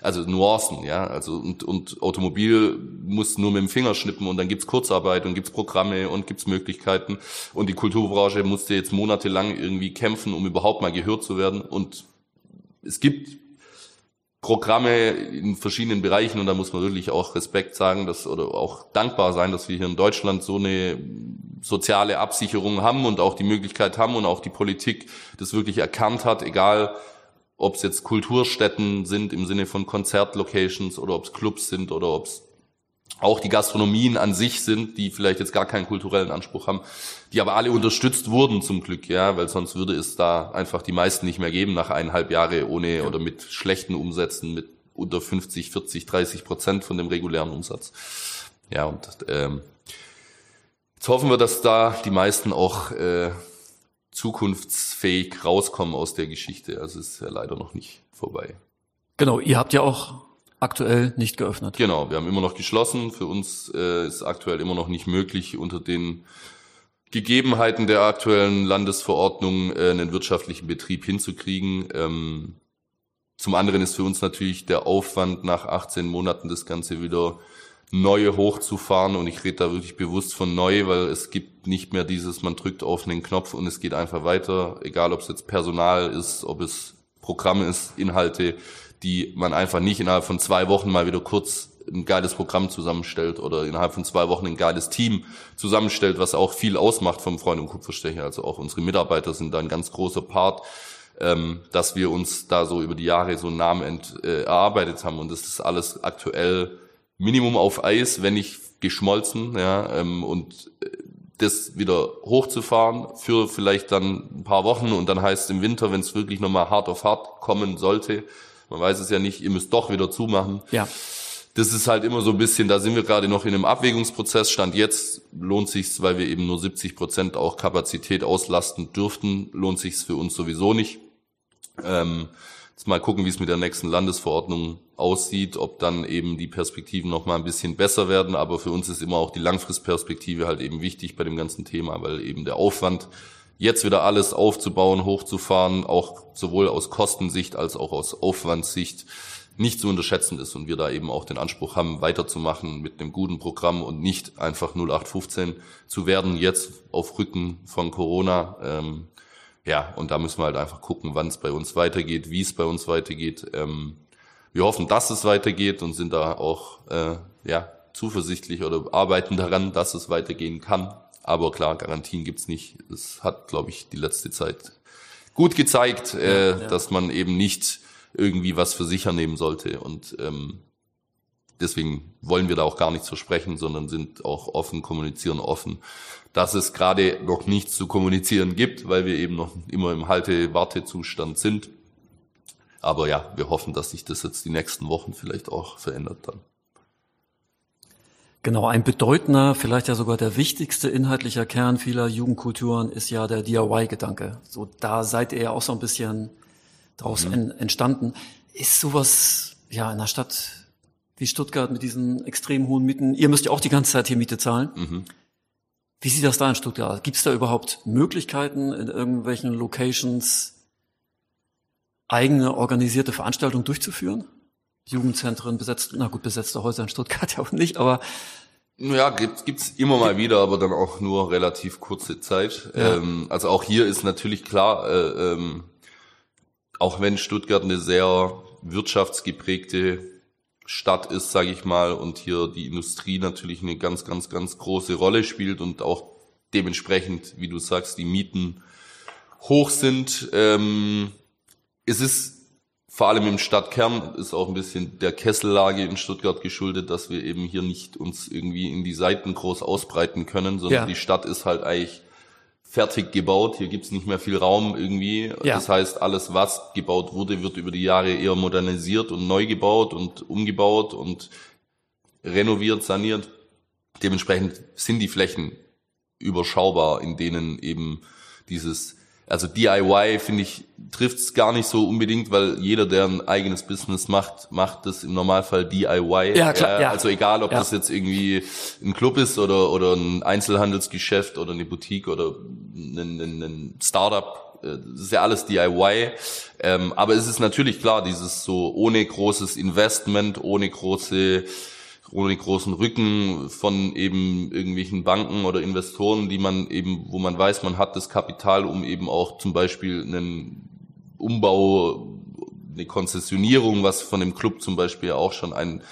also Nuancen, ja. Also, und, und Automobil muss nur mit dem Finger schnippen und dann gibt's Kurzarbeit und gibt's Programme und gibt's Möglichkeiten. Und die Kulturbranche musste jetzt monatelang irgendwie kämpfen, um überhaupt mal gehört zu werden. Und es gibt Programme in verschiedenen Bereichen und da muss man wirklich auch Respekt sagen, dass oder auch dankbar sein, dass wir hier in Deutschland so eine soziale Absicherung haben und auch die Möglichkeit haben und auch die Politik das wirklich erkannt hat, egal ob es jetzt Kulturstätten sind im Sinne von Konzertlocations oder ob es Clubs sind oder ob es auch die Gastronomien an sich sind, die vielleicht jetzt gar keinen kulturellen Anspruch haben, die aber alle unterstützt wurden zum Glück, ja, weil sonst würde es da einfach die meisten nicht mehr geben nach eineinhalb Jahre ohne oder mit schlechten Umsätzen, mit unter 50, 40, 30 Prozent von dem regulären Umsatz. Ja, und ähm, jetzt hoffen wir, dass da die meisten auch äh, zukunftsfähig rauskommen aus der Geschichte. Also es ist ja leider noch nicht vorbei. Genau, ihr habt ja auch aktuell nicht geöffnet. Genau, wir haben immer noch geschlossen. Für uns äh, ist aktuell immer noch nicht möglich, unter den Gegebenheiten der aktuellen Landesverordnung äh, einen wirtschaftlichen Betrieb hinzukriegen. Ähm, zum anderen ist für uns natürlich der Aufwand, nach 18 Monaten das Ganze wieder neue hochzufahren. Und ich rede da wirklich bewusst von neu, weil es gibt nicht mehr dieses, man drückt auf einen Knopf und es geht einfach weiter. Egal, ob es jetzt Personal ist, ob es Programm ist, Inhalte die man einfach nicht innerhalb von zwei Wochen mal wieder kurz ein geiles Programm zusammenstellt oder innerhalb von zwei Wochen ein geiles Team zusammenstellt, was auch viel ausmacht vom Freund und Kupferstecher. Also auch unsere Mitarbeiter sind da ein ganz großer Part, ähm, dass wir uns da so über die Jahre so einen Namen ent, äh, erarbeitet haben. Und das ist alles aktuell Minimum auf Eis, wenn nicht geschmolzen. Ja, ähm, und äh, das wieder hochzufahren für vielleicht dann ein paar Wochen und dann heißt es im Winter, wenn es wirklich nochmal hart auf hart kommen sollte, man weiß es ja nicht, ihr müsst doch wieder zumachen. Ja. Das ist halt immer so ein bisschen, da sind wir gerade noch in einem Abwägungsprozess. Stand jetzt lohnt sich's, weil wir eben nur 70 Prozent auch Kapazität auslasten dürften, lohnt sich's für uns sowieso nicht. Ähm, jetzt mal gucken, wie es mit der nächsten Landesverordnung aussieht, ob dann eben die Perspektiven noch mal ein bisschen besser werden. Aber für uns ist immer auch die Langfristperspektive halt eben wichtig bei dem ganzen Thema, weil eben der Aufwand jetzt wieder alles aufzubauen, hochzufahren, auch sowohl aus Kostensicht als auch aus Aufwandssicht nicht zu unterschätzen ist und wir da eben auch den Anspruch haben, weiterzumachen mit einem guten Programm und nicht einfach 0815 zu werden, jetzt auf Rücken von Corona. Ähm, ja, und da müssen wir halt einfach gucken, wann es bei uns weitergeht, wie es bei uns weitergeht. Ähm, wir hoffen, dass es weitergeht und sind da auch äh, ja, zuversichtlich oder arbeiten daran, dass es weitergehen kann. Aber klar, Garantien gibt's nicht. Es hat, glaube ich, die letzte Zeit gut gezeigt, äh, ja, ja. dass man eben nicht irgendwie was für sicher nehmen sollte. Und ähm, deswegen wollen wir da auch gar nichts versprechen, sondern sind auch offen, kommunizieren offen, dass es gerade noch nichts zu kommunizieren gibt, weil wir eben noch immer im Halte-Wartezustand sind. Aber ja, wir hoffen, dass sich das jetzt die nächsten Wochen vielleicht auch verändert dann. Genau, ein bedeutender, vielleicht ja sogar der wichtigste inhaltlicher Kern vieler Jugendkulturen ist ja der DIY-Gedanke. So, da seid ihr ja auch so ein bisschen draus mhm. entstanden. Ist sowas, ja, in einer Stadt wie Stuttgart mit diesen extrem hohen Mieten, ihr müsst ja auch die ganze Zeit hier Miete zahlen. Mhm. Wie sieht das da in Stuttgart? Gibt es da überhaupt Möglichkeiten in irgendwelchen Locations eigene organisierte Veranstaltungen durchzuführen? Jugendzentren besetzt, na gut, besetzte Häuser in Stuttgart ja auch nicht, aber ja, gibt's, gibt's immer mal wieder, aber dann auch nur relativ kurze Zeit. Ja. Ähm, also auch hier ist natürlich klar, äh, ähm, auch wenn Stuttgart eine sehr wirtschaftsgeprägte Stadt ist, sage ich mal, und hier die Industrie natürlich eine ganz, ganz, ganz große Rolle spielt und auch dementsprechend, wie du sagst, die Mieten hoch sind. Ähm, es ist vor allem im Stadtkern ist auch ein bisschen der Kessellage in Stuttgart geschuldet, dass wir eben hier nicht uns irgendwie in die Seiten groß ausbreiten können, sondern ja. die Stadt ist halt eigentlich fertig gebaut. Hier gibt's nicht mehr viel Raum irgendwie. Ja. Das heißt, alles, was gebaut wurde, wird über die Jahre eher modernisiert und neu gebaut und umgebaut und renoviert, saniert. Dementsprechend sind die Flächen überschaubar, in denen eben dieses also DIY finde ich trifft es gar nicht so unbedingt, weil jeder, der ein eigenes Business macht, macht das im Normalfall DIY. Ja, klar, ja. Also egal, ob ja. das jetzt irgendwie ein Club ist oder oder ein Einzelhandelsgeschäft oder eine Boutique oder ein, ein, ein Startup, äh, das ist ja alles DIY. Ähm, aber es ist natürlich klar, dieses so ohne großes Investment, ohne große ohne großen Rücken von eben irgendwelchen Banken oder Investoren, die man eben, wo man weiß, man hat das Kapital, um eben auch zum Beispiel einen Umbau eine Konzessionierung, was von dem Club zum Beispiel auch schon ein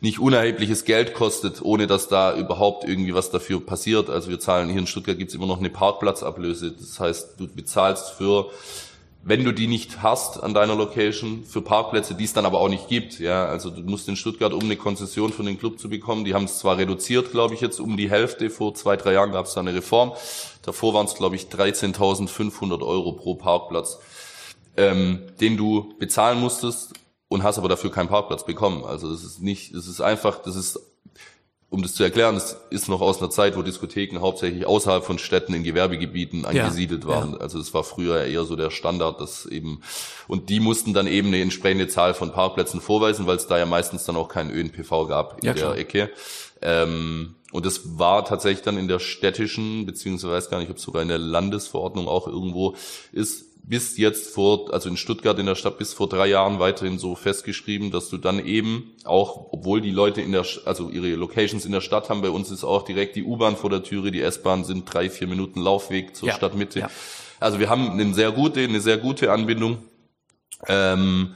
nicht unerhebliches Geld kostet, ohne dass da überhaupt irgendwie was dafür passiert. Also wir zahlen hier in Stuttgart gibt's immer noch eine Parkplatzablöse. Das heißt, du bezahlst für wenn du die nicht hast an deiner Location für Parkplätze, die es dann aber auch nicht gibt. Ja, also du musst in Stuttgart, um eine Konzession für den Club zu bekommen, die haben es zwar reduziert, glaube ich, jetzt um die Hälfte. Vor zwei, drei Jahren gab es da eine Reform. Davor waren es, glaube ich, 13.500 Euro pro Parkplatz, ähm, den du bezahlen musstest und hast aber dafür keinen Parkplatz bekommen. Also es ist nicht, es ist einfach, das ist um das zu erklären, es ist noch aus einer Zeit, wo Diskotheken hauptsächlich außerhalb von Städten in Gewerbegebieten angesiedelt ja, waren. Ja. Also es war früher eher so der Standard, dass eben und die mussten dann eben eine entsprechende Zahl von Parkplätzen vorweisen, weil es da ja meistens dann auch keinen ÖNPV gab in ja, der klar. Ecke. Ähm, und das war tatsächlich dann in der städtischen, beziehungsweise weiß gar nicht, ob es sogar in der Landesverordnung auch irgendwo ist, bis jetzt vor, also in Stuttgart in der Stadt bis vor drei Jahren weiterhin so festgeschrieben, dass du dann eben auch, obwohl die Leute in der, also ihre Locations in der Stadt haben, bei uns ist auch direkt die U-Bahn vor der Türe, die S-Bahn sind drei, vier Minuten Laufweg zur ja, Stadtmitte. Ja. Also wir haben eine sehr gute, eine sehr gute Anbindung. Ähm,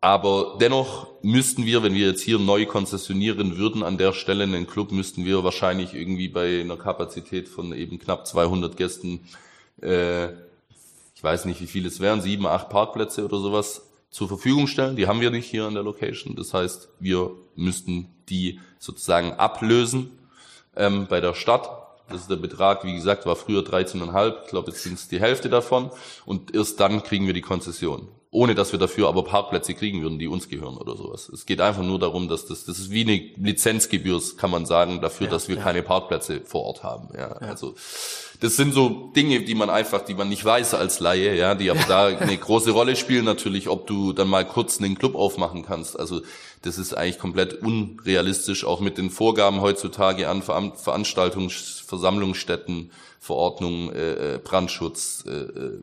aber dennoch müssten wir, wenn wir jetzt hier neu konzessionieren würden an der Stelle einen Club, müssten wir wahrscheinlich irgendwie bei einer Kapazität von eben knapp 200 Gästen äh, ich weiß nicht, wie viele es wären, sieben, acht Parkplätze oder sowas zur Verfügung stellen. Die haben wir nicht hier an der Location. Das heißt, wir müssten die sozusagen ablösen ähm, bei der Stadt. Das ist der Betrag, wie gesagt, war früher 13,5. Ich glaube, jetzt sind es die Hälfte davon. Und erst dann kriegen wir die Konzession ohne dass wir dafür aber Parkplätze kriegen würden, die uns gehören oder sowas. Es geht einfach nur darum, dass das, das ist wie eine Lizenzgebühr, kann man sagen, dafür, ja, dass wir ja. keine Parkplätze vor Ort haben. Ja, ja, also das sind so Dinge, die man einfach, die man nicht weiß als Laie, ja, die aber da eine große Rolle spielen natürlich, ob du dann mal kurz einen Club aufmachen kannst. Also das ist eigentlich komplett unrealistisch, auch mit den Vorgaben heutzutage an Veranstaltungs Versammlungsstätten, Verordnung, äh, äh, Brandschutz, äh, äh,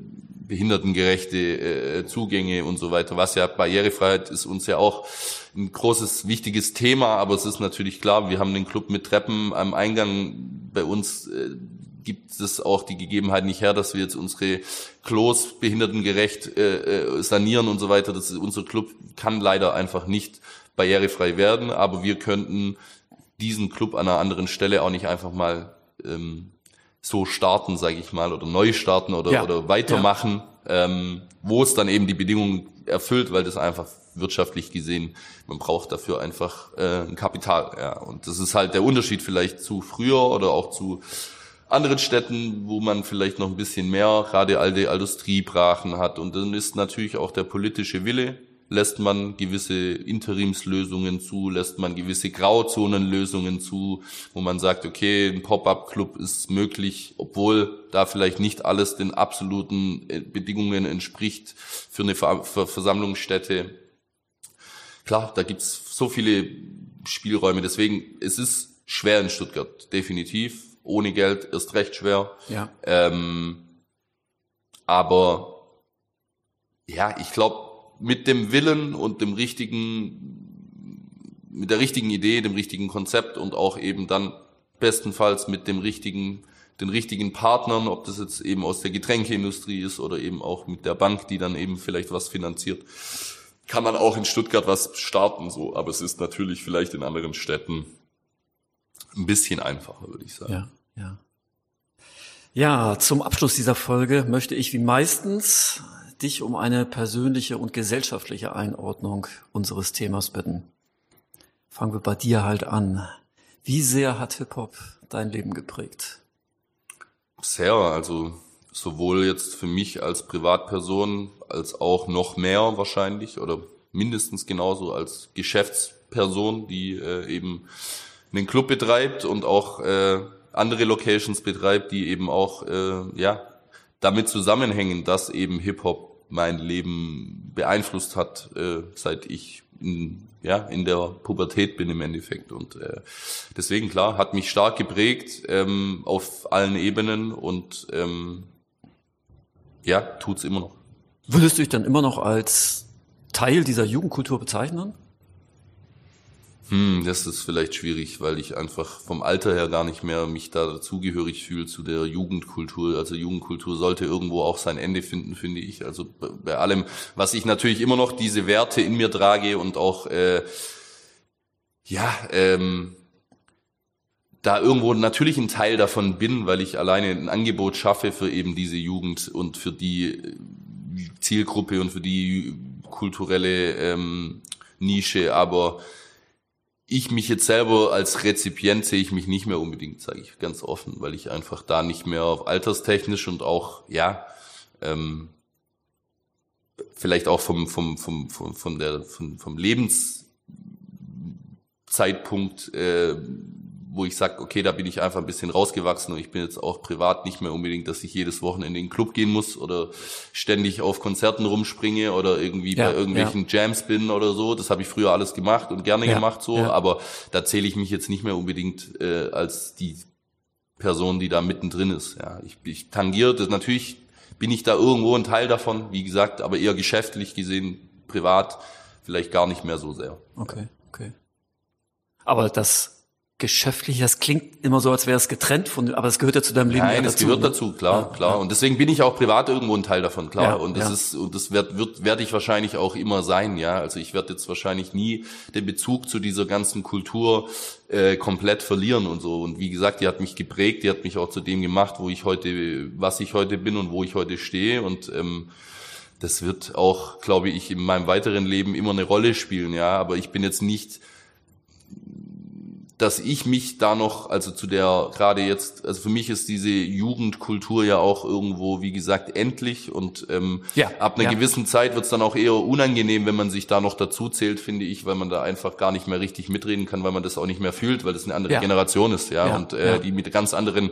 behindertengerechte äh, Zugänge und so weiter. Was ja Barrierefreiheit ist uns ja auch ein großes, wichtiges Thema, aber es ist natürlich klar, wir haben den Club mit Treppen am Eingang. Bei uns äh, gibt es auch die Gegebenheit nicht her, dass wir jetzt unsere Klos behindertengerecht äh, äh sanieren und so weiter. Das ist, unser Club kann leider einfach nicht barrierefrei werden, aber wir könnten diesen Club an einer anderen Stelle auch nicht einfach mal ähm, so starten, sage ich mal, oder neu starten oder, ja. oder weitermachen, ja. ähm, wo es dann eben die Bedingungen erfüllt, weil das einfach wirtschaftlich gesehen, man braucht dafür einfach äh, ein Kapital. Ja. Und das ist halt der Unterschied vielleicht zu früher oder auch zu anderen Städten, wo man vielleicht noch ein bisschen mehr gerade alte Industriebrachen hat. Und dann ist natürlich auch der politische Wille lässt man gewisse Interimslösungen zu, lässt man gewisse Grauzonenlösungen zu, wo man sagt, okay, ein Pop-up-Club ist möglich, obwohl da vielleicht nicht alles den absoluten äh, Bedingungen entspricht für eine Versammlungsstätte. Klar, da gibt's so viele Spielräume, deswegen es ist schwer in Stuttgart, definitiv. Ohne Geld ist recht schwer. Ja. Ähm, aber ja, ich glaube, mit dem Willen und dem richtigen, mit der richtigen Idee, dem richtigen Konzept und auch eben dann bestenfalls mit dem richtigen, den richtigen Partnern, ob das jetzt eben aus der Getränkeindustrie ist oder eben auch mit der Bank, die dann eben vielleicht was finanziert, kann man auch in Stuttgart was starten, so. Aber es ist natürlich vielleicht in anderen Städten ein bisschen einfacher, würde ich sagen. Ja, ja. Ja, zum Abschluss dieser Folge möchte ich wie meistens dich um eine persönliche und gesellschaftliche Einordnung unseres Themas bitten. Fangen wir bei dir halt an. Wie sehr hat Hip-Hop dein Leben geprägt? Sehr, also sowohl jetzt für mich als Privatperson als auch noch mehr wahrscheinlich oder mindestens genauso als Geschäftsperson, die äh, eben einen Club betreibt und auch äh, andere Locations betreibt, die eben auch äh, ja damit zusammenhängen, dass eben Hip-Hop mein Leben beeinflusst hat, äh, seit ich in, ja, in der Pubertät bin im Endeffekt. Und äh, deswegen, klar, hat mich stark geprägt ähm, auf allen Ebenen und ähm, ja, tut's immer noch. Würdest du dich dann immer noch als Teil dieser Jugendkultur bezeichnen? Hm, das ist vielleicht schwierig, weil ich einfach vom Alter her gar nicht mehr mich da dazugehörig fühle zu der Jugendkultur. Also Jugendkultur sollte irgendwo auch sein Ende finden, finde ich. Also bei allem, was ich natürlich immer noch diese Werte in mir trage und auch äh, ja ähm, da irgendwo natürlich ein Teil davon bin, weil ich alleine ein Angebot schaffe für eben diese Jugend und für die Zielgruppe und für die kulturelle ähm, Nische, aber ich mich jetzt selber als Rezipient sehe ich mich nicht mehr unbedingt, sage ich ganz offen, weil ich einfach da nicht mehr auf alterstechnisch und auch, ja, ähm, vielleicht auch vom, vom, vom, vom, von der, vom, vom Lebenszeitpunkt äh, wo ich sage, okay, da bin ich einfach ein bisschen rausgewachsen und ich bin jetzt auch privat nicht mehr unbedingt, dass ich jedes Wochenende in den Club gehen muss oder ständig auf Konzerten rumspringe oder irgendwie ja, bei irgendwelchen ja. Jams bin oder so. Das habe ich früher alles gemacht und gerne ja, gemacht so, aber da zähle ich mich jetzt nicht mehr unbedingt äh, als die Person, die da mittendrin ist. Ja, ich, ich tangiere das natürlich bin ich da irgendwo ein Teil davon, wie gesagt, aber eher geschäftlich gesehen, privat vielleicht gar nicht mehr so sehr. Okay, okay. Aber das geschäftlich, das klingt immer so, als wäre es getrennt von, aber es gehört ja zu deinem Leben Nein, es gehört ne? dazu, klar, ja, klar. Ja. Und deswegen bin ich auch privat irgendwo ein Teil davon, klar. Ja, und das ist, und das wird, wird, werde ich wahrscheinlich auch immer sein, ja. Also ich werde jetzt wahrscheinlich nie den Bezug zu dieser ganzen Kultur äh, komplett verlieren und so. Und wie gesagt, die hat mich geprägt, die hat mich auch zu dem gemacht, wo ich heute, was ich heute bin und wo ich heute stehe. Und ähm, das wird auch, glaube ich, in meinem weiteren Leben immer eine Rolle spielen, ja. Aber ich bin jetzt nicht dass ich mich da noch, also zu der, gerade jetzt, also für mich ist diese Jugendkultur ja auch irgendwo, wie gesagt, endlich und ähm, ja, ab einer ja. gewissen Zeit wird es dann auch eher unangenehm, wenn man sich da noch dazu zählt, finde ich, weil man da einfach gar nicht mehr richtig mitreden kann, weil man das auch nicht mehr fühlt, weil das eine andere ja. Generation ist, ja, und äh, die mit ganz anderen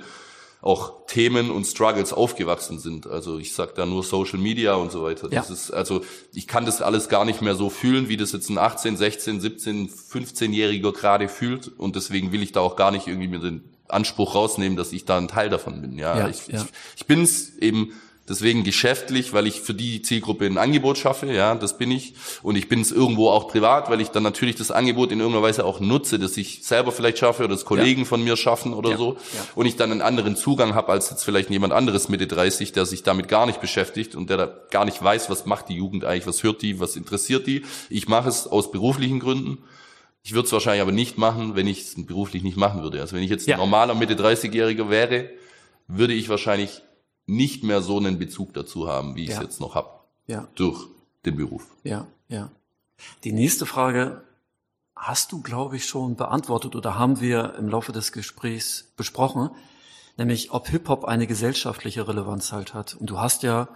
auch Themen und Struggles aufgewachsen sind. Also ich sag da nur Social Media und so weiter. Ja. Das ist, also ich kann das alles gar nicht mehr so fühlen, wie das jetzt ein 18, 16, 17, 15-Jähriger gerade fühlt. Und deswegen will ich da auch gar nicht irgendwie mir den Anspruch rausnehmen, dass ich da ein Teil davon bin. Ja, ja ich, ja. ich, ich bin's eben Deswegen geschäftlich, weil ich für die Zielgruppe ein Angebot schaffe, ja, das bin ich. Und ich bin es irgendwo auch privat, weil ich dann natürlich das Angebot in irgendeiner Weise auch nutze, dass ich selber vielleicht schaffe oder das Kollegen ja. von mir schaffen oder ja. so. Ja. Und ich dann einen anderen Zugang habe als jetzt vielleicht jemand anderes Mitte 30, der sich damit gar nicht beschäftigt und der da gar nicht weiß, was macht die Jugend eigentlich, was hört die, was interessiert die. Ich mache es aus beruflichen Gründen. Ich würde es wahrscheinlich aber nicht machen, wenn ich es beruflich nicht machen würde. Also wenn ich jetzt ein normaler Mitte 30-Jähriger wäre, würde ich wahrscheinlich nicht mehr so einen Bezug dazu haben, wie ich es jetzt noch habe. Ja. Durch den Beruf. Ja, ja. Die nächste Frage hast du, glaube ich, schon beantwortet oder haben wir im Laufe des Gesprächs besprochen, nämlich ob Hip-Hop eine gesellschaftliche Relevanz halt hat. Und du hast ja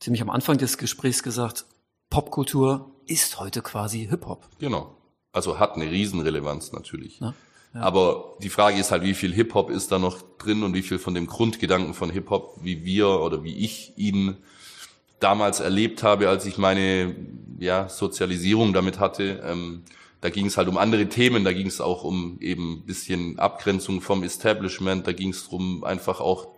ziemlich am Anfang des Gesprächs gesagt, Popkultur ist heute quasi Hip-Hop. Genau. Also hat eine Riesenrelevanz natürlich. Na? Aber die Frage ist halt, wie viel Hip-Hop ist da noch drin und wie viel von dem Grundgedanken von Hip-Hop, wie wir oder wie ich ihn damals erlebt habe, als ich meine ja, Sozialisierung damit hatte. Ähm, da ging es halt um andere Themen, da ging es auch um eben bisschen Abgrenzung vom Establishment, da ging es darum, einfach auch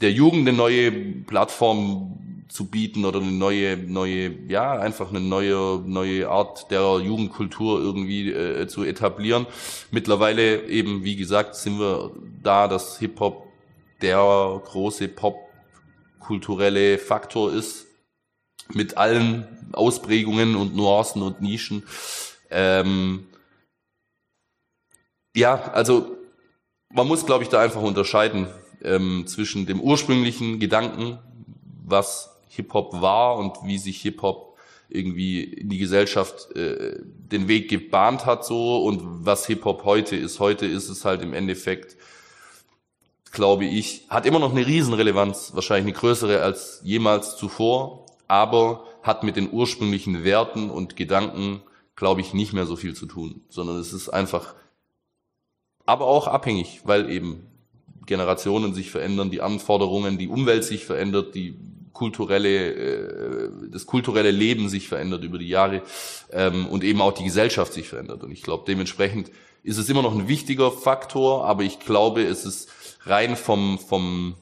der Jugend eine neue Plattform zu bieten oder eine neue, neue, ja, einfach eine neue, neue Art der Jugendkultur irgendwie äh, zu etablieren. Mittlerweile eben, wie gesagt, sind wir da, dass Hip-Hop der große Pop-kulturelle Faktor ist, mit allen Ausprägungen und Nuancen und Nischen. Ähm, ja, also man muss, glaube ich, da einfach unterscheiden ähm, zwischen dem ursprünglichen Gedanken, was Hip-Hop war und wie sich Hip-Hop irgendwie in die Gesellschaft äh, den Weg gebahnt hat so und was Hip-Hop heute ist. Heute ist es halt im Endeffekt, glaube ich, hat immer noch eine Riesenrelevanz, wahrscheinlich eine größere als jemals zuvor, aber hat mit den ursprünglichen Werten und Gedanken, glaube ich, nicht mehr so viel zu tun, sondern es ist einfach, aber auch abhängig, weil eben Generationen sich verändern, die Anforderungen, die Umwelt sich verändert, die kulturelle, äh, das kulturelle Leben sich verändert über die Jahre ähm, und eben auch die Gesellschaft sich verändert. Und ich glaube, dementsprechend ist es immer noch ein wichtiger Faktor, aber ich glaube, es ist rein vom, vom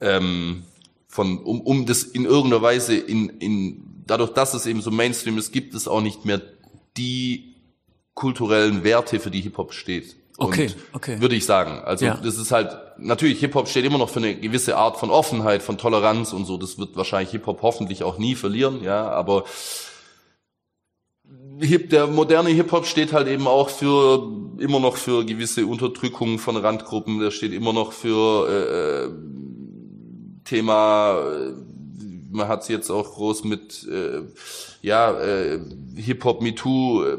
ähm, von, um, um das in irgendeiner Weise in, in dadurch, dass es eben so Mainstream ist, gibt es auch nicht mehr die kulturellen Werte, für die Hip-Hop steht. Okay, okay. Würde ich sagen. Also Ja. das ist halt, natürlich, Hip-Hop steht immer noch für eine gewisse Art von Offenheit, von Toleranz und so. Das wird wahrscheinlich Hip-Hop hoffentlich auch nie verlieren, ja, aber Hip, der moderne Hip-Hop steht halt eben auch für immer noch für gewisse Unterdrückung von Randgruppen. Der steht immer noch für äh, Thema. Man hat es jetzt auch groß mit äh, ja äh, Hip-Hop MeToo. äh,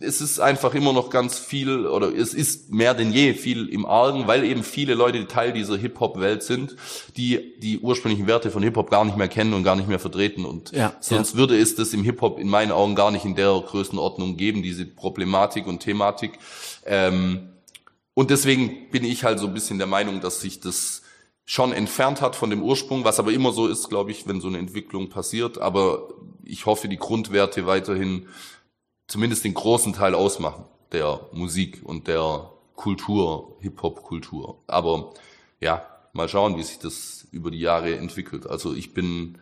Es ist einfach immer noch ganz viel oder es ist mehr denn je viel im Argen, weil eben viele Leute Teil dieser Hip-Hop-Welt sind, die die ursprünglichen Werte von Hip-Hop gar nicht mehr kennen und gar nicht mehr vertreten und Ja, sonst würde es das im Hip-Hop in meinen Augen gar nicht in der Größenordnung geben, diese Problematik und Thematik. Ähm, und deswegen bin ich halt so ein bisschen der Meinung, dass sich das schon entfernt hat von dem Ursprung, was aber immer so ist, glaube ich, wenn so eine Entwicklung passiert. Aber ich hoffe, die Grundwerte weiterhin zumindest den großen Teil ausmachen der Musik und der Kultur, Hip-Hop-Kultur. Aber ja, mal schauen, wie sich das über die Jahre entwickelt. Also ich bin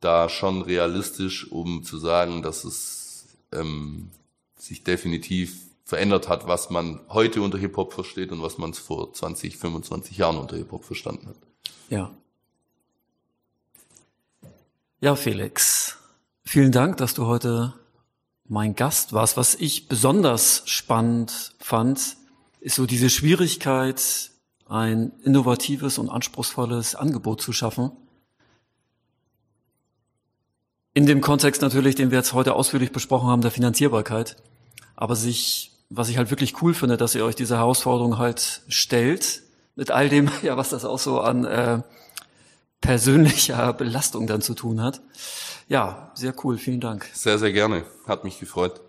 da schon realistisch, um zu sagen, dass es ähm, sich definitiv verändert hat, was man heute unter Hip-Hop versteht und was man vor 20, 25 Jahren unter Hip-Hop verstanden hat. Ja. Ja, Felix, vielen Dank, dass du heute mein Gast warst. Was ich besonders spannend fand, ist so diese Schwierigkeit, ein innovatives und anspruchsvolles Angebot zu schaffen. In dem Kontext natürlich, den wir jetzt heute ausführlich besprochen haben, der Finanzierbarkeit. Aber sich, was ich halt wirklich cool finde, dass ihr euch diese Herausforderung halt stellt, mit all dem, ja, was das auch so an äh, persönlicher Belastung dann zu tun hat. Ja, sehr cool, vielen Dank. Sehr, sehr gerne. Hat mich gefreut.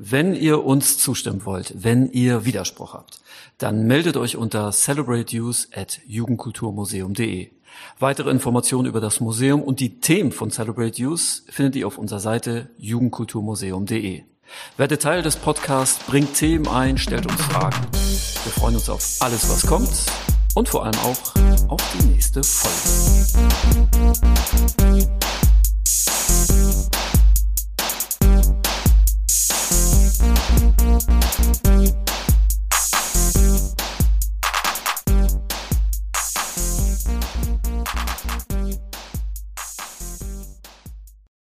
Wenn ihr uns zustimmen wollt, wenn ihr Widerspruch habt, dann meldet euch unter celebrateuse at jugendkulturmuseum.de. Weitere Informationen über das Museum und die Themen von Celebrate Youth findet ihr auf unserer Seite jugendkulturmuseum.de. Werde Teil des Podcasts, bringt Themen ein, stellt uns Fragen. Wir freuen uns auf alles, was kommt und vor allem auch auf die nächste Folge.